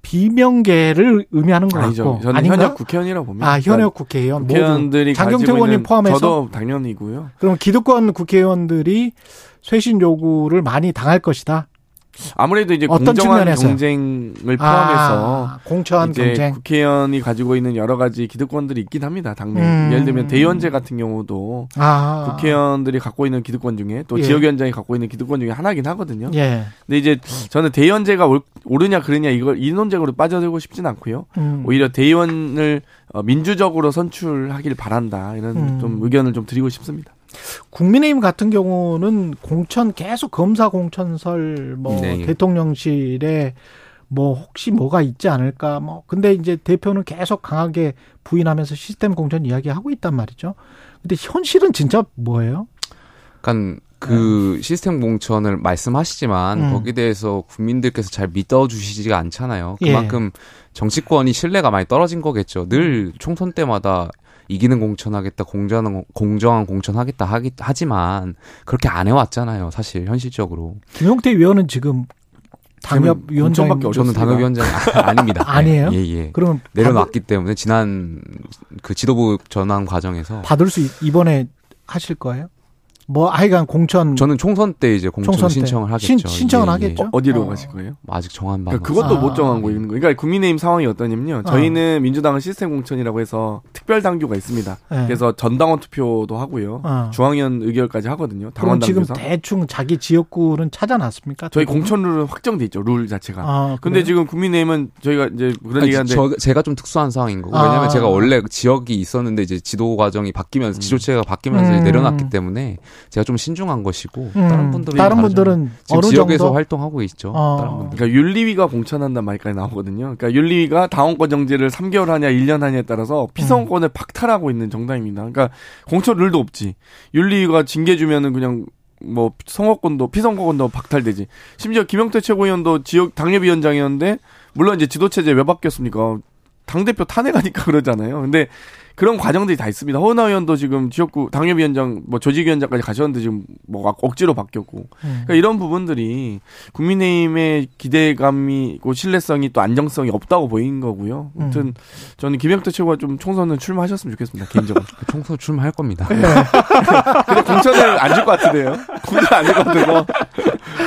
비명계를 의미하는 거 아니죠. 같고 저는 아닌가? 현역 국회의원이라고 봅니다. 아 현역 그러니까 국회의원 국회의원들이 장경태 의원님 포함해서 저도 당연히고요. 그럼 기득권 국회의원들이 쇄신 요구를 많이 당할 것이다. 아무래도 이제 어떤 공정한 측면에서요? 경쟁을 포함해서 아, 공천 경쟁 국회의원이 가지고 있는 여러 가지 기득권들이 있긴 합니다. 당내 음. 예를 들면 대의원제 같은 경우도 아. 국회의원들이 갖고 있는 기득권 중에 또 예. 지역위원장이 갖고 있는 기득권 중에 하나긴 하거든요. 예. 근데 이제 저는 대의원제가 옳으냐 그러냐 이걸 이 논쟁으로 빠져들고 싶진 않고요. 음. 오히려 대의원을 어, 민주적으로 선출하길 바란다 이런 음. 좀 의견을 좀 드리고 싶습니다. 국민의힘 같은 경우는 공천 계속 검사 공천설 뭐 네. 대통령실에 뭐 혹시 뭐가 있지 않을까 뭐 근데 이제 대표는 계속 강하게 부인하면서 시스템 공천 이야기하고 있단 말이죠. 근데 현실은 진짜 뭐예요? 그러니까 그 네. 시스템 공천을 말씀하시지만 음. 거기에 대해서 국민들께서 잘 믿어주시지가 않잖아요. 예. 그만큼 예. 정치권이 신뢰가 많이 떨어진 거겠죠. 늘 총선 때마다 이기는 공천하겠다, 공정한, 공정한 공천하겠다 하기, 하지만 그렇게 안 해왔잖아요. 사실 현실적으로. 김용태 위원은 지금 당협위원장밖에 저는 당협위원장이 아, [laughs] 닙니다 아니에요? 예, 예. 그러면 내려놨기 받을... 때문에 지난 그 지도부 전환 과정에서 받을 수 이번에 하실 거예요? 뭐 하여간 공천 저는 총선 때 이제 공천 총선 신청을 하겠죠. 신, 청을 예, 예. 하겠죠. 어, 디로 어. 가실 거예요? 아직 정한 바. 그러니까 그것도 아. 못 정한 거 있는 거. 그러니까 국민의힘 상황이 어떠냐면요. 저희는 어. 민주당은 시스템 공천이라고 해서 특별 당규가 있습니다. 네. 그래서 전당원 투표도 하고요. 어. 중앙위원 의결까지 하거든요. 당원 지금 대충 자기 지역구는 찾아놨습니까? 저희 공천 룰은 확정돼 있죠. 룰 자체가. 아, 근데 지금 국민의힘은 저희가 이제 그런 얘기하는데 제가 좀 특수한 상황인 거고 왜냐하면 아. 제가 원래 지역이 있었는데 이제 지도 과정이 바뀌면서 음. 지도체가 바뀌면서 음. 내려놨기 때문에 제가 좀 신중한 것이고 음. 다른 분들은 다른 분들은 어느 지역에서 정도? 활동하고 있죠. 어. 다른 분들. 그러니까 윤리위가 공천한단 말까지 나오거든요. 그러니까 윤리위가 당원권 정지를 3개월 하냐 1년 하냐에 따라서 피선권을 음. 박탈하고 있는 정당입니다. 그러니까 공천 룰도 없지. 윤리위가 징계 주면은 그냥 뭐 선거권도 피선거권도 박탈되지. 심지어 김영태 최고위원도 지역 당협위원장이었는데 물론 이제 지도체제 왜 바뀌었습니까? 당 대표 탄핵하니까 [laughs] 그러잖아요. 근데 그런 과정들이 다 있습니다. 허은하 의원도 지금 지역구 당협위원장, 뭐 조직위원장까지 가셨는데 지금 뭐 억지로 바뀌었고. 음. 그러니까 이런 부분들이 국민의힘의 기대감이, 고 신뢰성이 또 안정성이 없다고 보인 거고요. 아무튼 음. 저는 김영태 최고가 좀 총선은 출마하셨으면 좋겠습니다. 개인적으로. [laughs] 총선 출마할 겁니다. 네. 근데 공천을 안 줄 것 같은데요. 공천 안줄 것 같아서.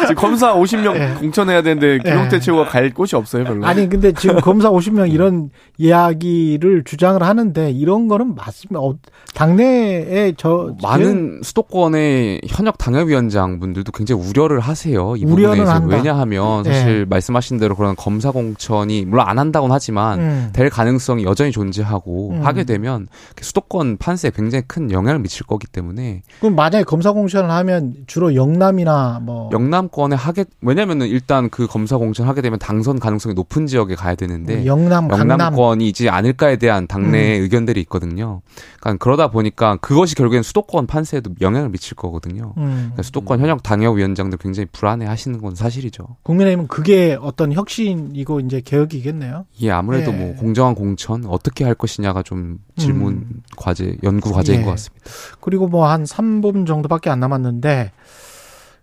지금 검사 50명 네. 공천해야 되는데 김영태 네. 최고가 갈 곳이 없어요, 별로. 아니, 근데 지금 검사 50명 이런 이야기를 주장을 하는데 이런 이런 거는 맞습니다. 어, 당내에 저 많은 수도권의 현역 당협위원장 분들도 굉장히 우려를 하세요. 이 우려는 한다. 왜냐하면 네. 사실 말씀하신 대로 그런 검사 공천이 물론 안 한다고는 하지만 음. 될 가능성이 여전히 존재하고 음. 하게 되면 수도권 판세에 굉장히 큰 영향을 미칠 거기 때문에 그럼 만약에 검사 공천을 하면 주로 영남이나 뭐 영남권에 하게 왜냐면은 일단 그 검사 공천 하게 되면 당선 가능성이 높은 지역에 가야 되는데 영남 영남권이지 않을까에 대한 당내 음. 의견들이 있거든요. 그러니까 그러다 보니까 그것이 결국엔 수도권 판세에도 영향을 미칠 거거든요. 음. 그러니까 수도권 현역 당협위원장들 굉장히 불안해 하시는 건 사실이죠. 국민의힘은 그게 어떤 혁신이고 이제 개혁이겠네요. 예, 아무래도 예. 뭐 공정한 공천 어떻게 할 것이냐가 좀 질문 음. 과제, 연구 과제인 예. 것 같습니다. 그리고 뭐 한 3분 정도밖에 안 남았는데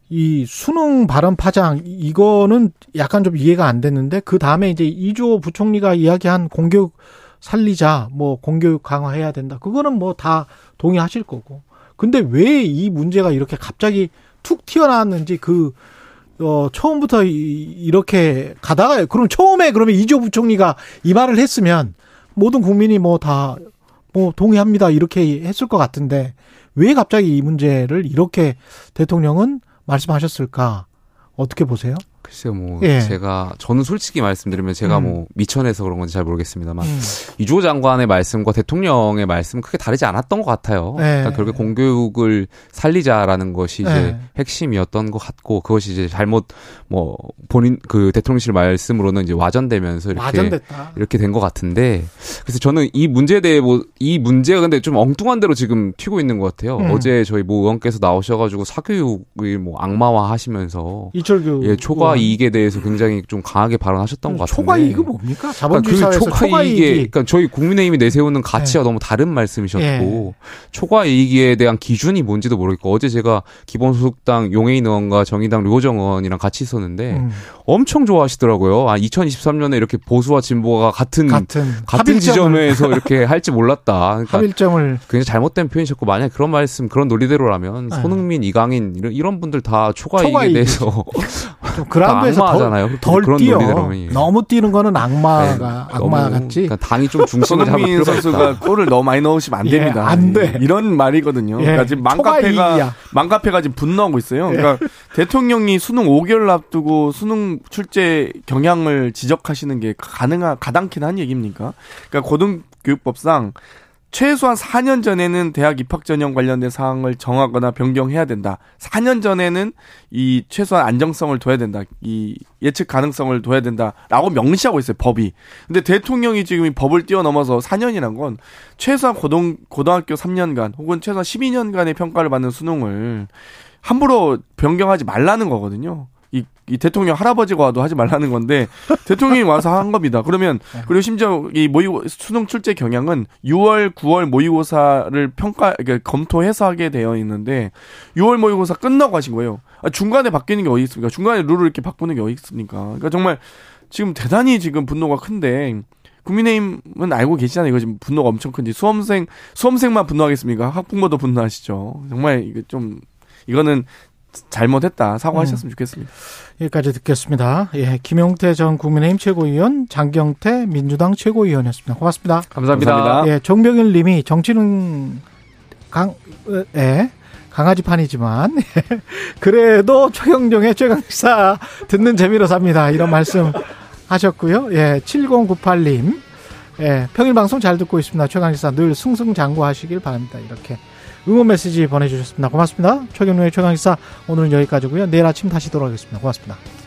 이 수능 발언 파장 이거는 약간 좀 이해가 안 됐는데 그 다음에 이제 이조 부총리가 이야기한 공교육 살리자, 뭐 공교육 강화해야 된다. 그거는 뭐 다 동의하실 거고. 근데 왜 이 문제가 이렇게 갑자기 툭 튀어나왔는지 그, 어, 처음부터 이, 렇게 가다가, 그럼 처음에 그러면 이조 부총리가 이 말을 했으면 모든 국민이 뭐 다, 뭐 동의합니다. 이렇게 했을 것 같은데 왜 갑자기 이 문제를 이렇게 대통령은 말씀하셨을까? 어떻게 보세요? 글쎄요, 뭐 예. 제가 저는 솔직히 말씀드리면 제가 음. 뭐 미천에서 그런 건지 잘 모르겠습니다만 음. 이주호 장관의 말씀과 대통령의 말씀은 크게 다르지 않았던 것 같아요. 예. 그러니까 결국 공교육을 살리자라는 것이 이제 예. 핵심이었던 것 같고 그것이 이제 잘못 뭐 본인 그 대통령실 말씀으로는 이제 와전되면서 이렇게 와전됐다. 이렇게 된 것 같은데 그래서 저는 이 문제에 대해 뭐 이 문제가 근데 좀 엉뚱한 대로 지금 튀고 있는 것 같아요. 음. 어제 저희 모 의원께서 나오셔가지고 사교육을 뭐 악마화 하시면서 이철규 예 초과 이익에 대해서 굉장히 좀 강하게 발언하셨던 것 같은데. 초과 이익은 뭡니까? 자본주의 그러니까 그 초과 이익이 그러니까 저희 국민의힘이 내세우는 가치와 네. 너무 다른 말씀이셨고 네. 초과 이익에 대한 기준이 뭔지도 모르겠고 어제 제가 기본소득당 용해인 의원과 정의당 류호정 의원이랑 같이 있었는데 음. 엄청 좋아하시더라고요. 아 2023년에 이렇게 보수와 진보가 같은 같은, 같은 지점에서 이렇게 [laughs] 할지 몰랐다. 그러니까 합일점을 굉장히 잘못된 표현이셨고 만약 그런 말씀 그런 논리대로라면 네. 손흥민, 이강인 이런, 이런 분들 다 초과, 초과 이익에 대해서 [laughs] 그라운드에서 악마잖아요. 덜, 덜 뛰어. 너무 뛰는 거는 악마가 네, 악마 같지. 그러니까 당이 좀 중심을 잡을 필요가 선수가 골을 너무 많이 넣으시면 안 예, 됩니다. 예, 안 돼. 이런 말이거든요. 예, 그러니까 지금 맘카페가 맘카페가 지금 분노하고 있어요. 그러니까 예. 대통령이 수능 5개월 앞두고 수능 출제 경향을 지적하시는 게 가능한 가당키는 한 얘기입니까? 그러니까 고등교육법상 최소한 4년 전에는 대학 입학 전형 관련된 사항을 정하거나 변경해야 된다. 4년 전에는 이 최소한 안정성을 둬야 된다. 이 예측 가능성을 둬야 된다라고 명시하고 있어요, 법이. 근데 대통령이 지금 이 법을 뛰어넘어서 4년이란 건 최소한 고등 고등학교 3년간 혹은 최소한 12년간의 평가를 받는 수능을 함부로 변경하지 말라는 거거든요. 이, 이 대통령 할아버지가 와도 하지 말라는 건데 대통령이 와서 한 겁니다. 그러면 그리고 심지어 이 모의 수능 출제 경향은 6월, 9월 모의고사를 평가 그러니까 검토해서 하게 되어 있는데 6월 모의고사 끝나고 하신 거예요. 아, 중간에 바뀌는 게 어디 있습니까? 중간에 룰을 이렇게 바꾸는 게 어디 있습니까? 그러니까 정말 지금 대단히 지금 분노가 큰데 국민의힘은 알고 계시잖아요. 이거 지금 분노가 엄청 큰지 수험생 수험생만 분노하겠습니까? 학부모도 분노하시죠. 정말 이게 좀 이거는 잘못했다 사과하셨으면 음. 좋겠습니다. 여기까지 듣겠습니다. 예, 김용태 전 국민의힘 최고위원, 장경태 민주당 최고위원이었습니다. 고맙습니다. 감사합니다. 감사합니다. 예, 정병일 님이 정치는 강, [laughs] 예, 강아지 판이지만, 그래도 최경정의 최강사 듣는 재미로 삽니다. 이런 말씀 하셨고요. 예, 7098님, 예, 평일 방송 잘 듣고 있습니다. 최강시사 늘 승승장구하시길 바랍니다. 이렇게 응원 메시지 보내주셨습니다. 고맙습니다. 최경룡의 최강시사 오늘은 여기까지고요. 내일 아침 다시 돌아오겠습니다. 고맙습니다.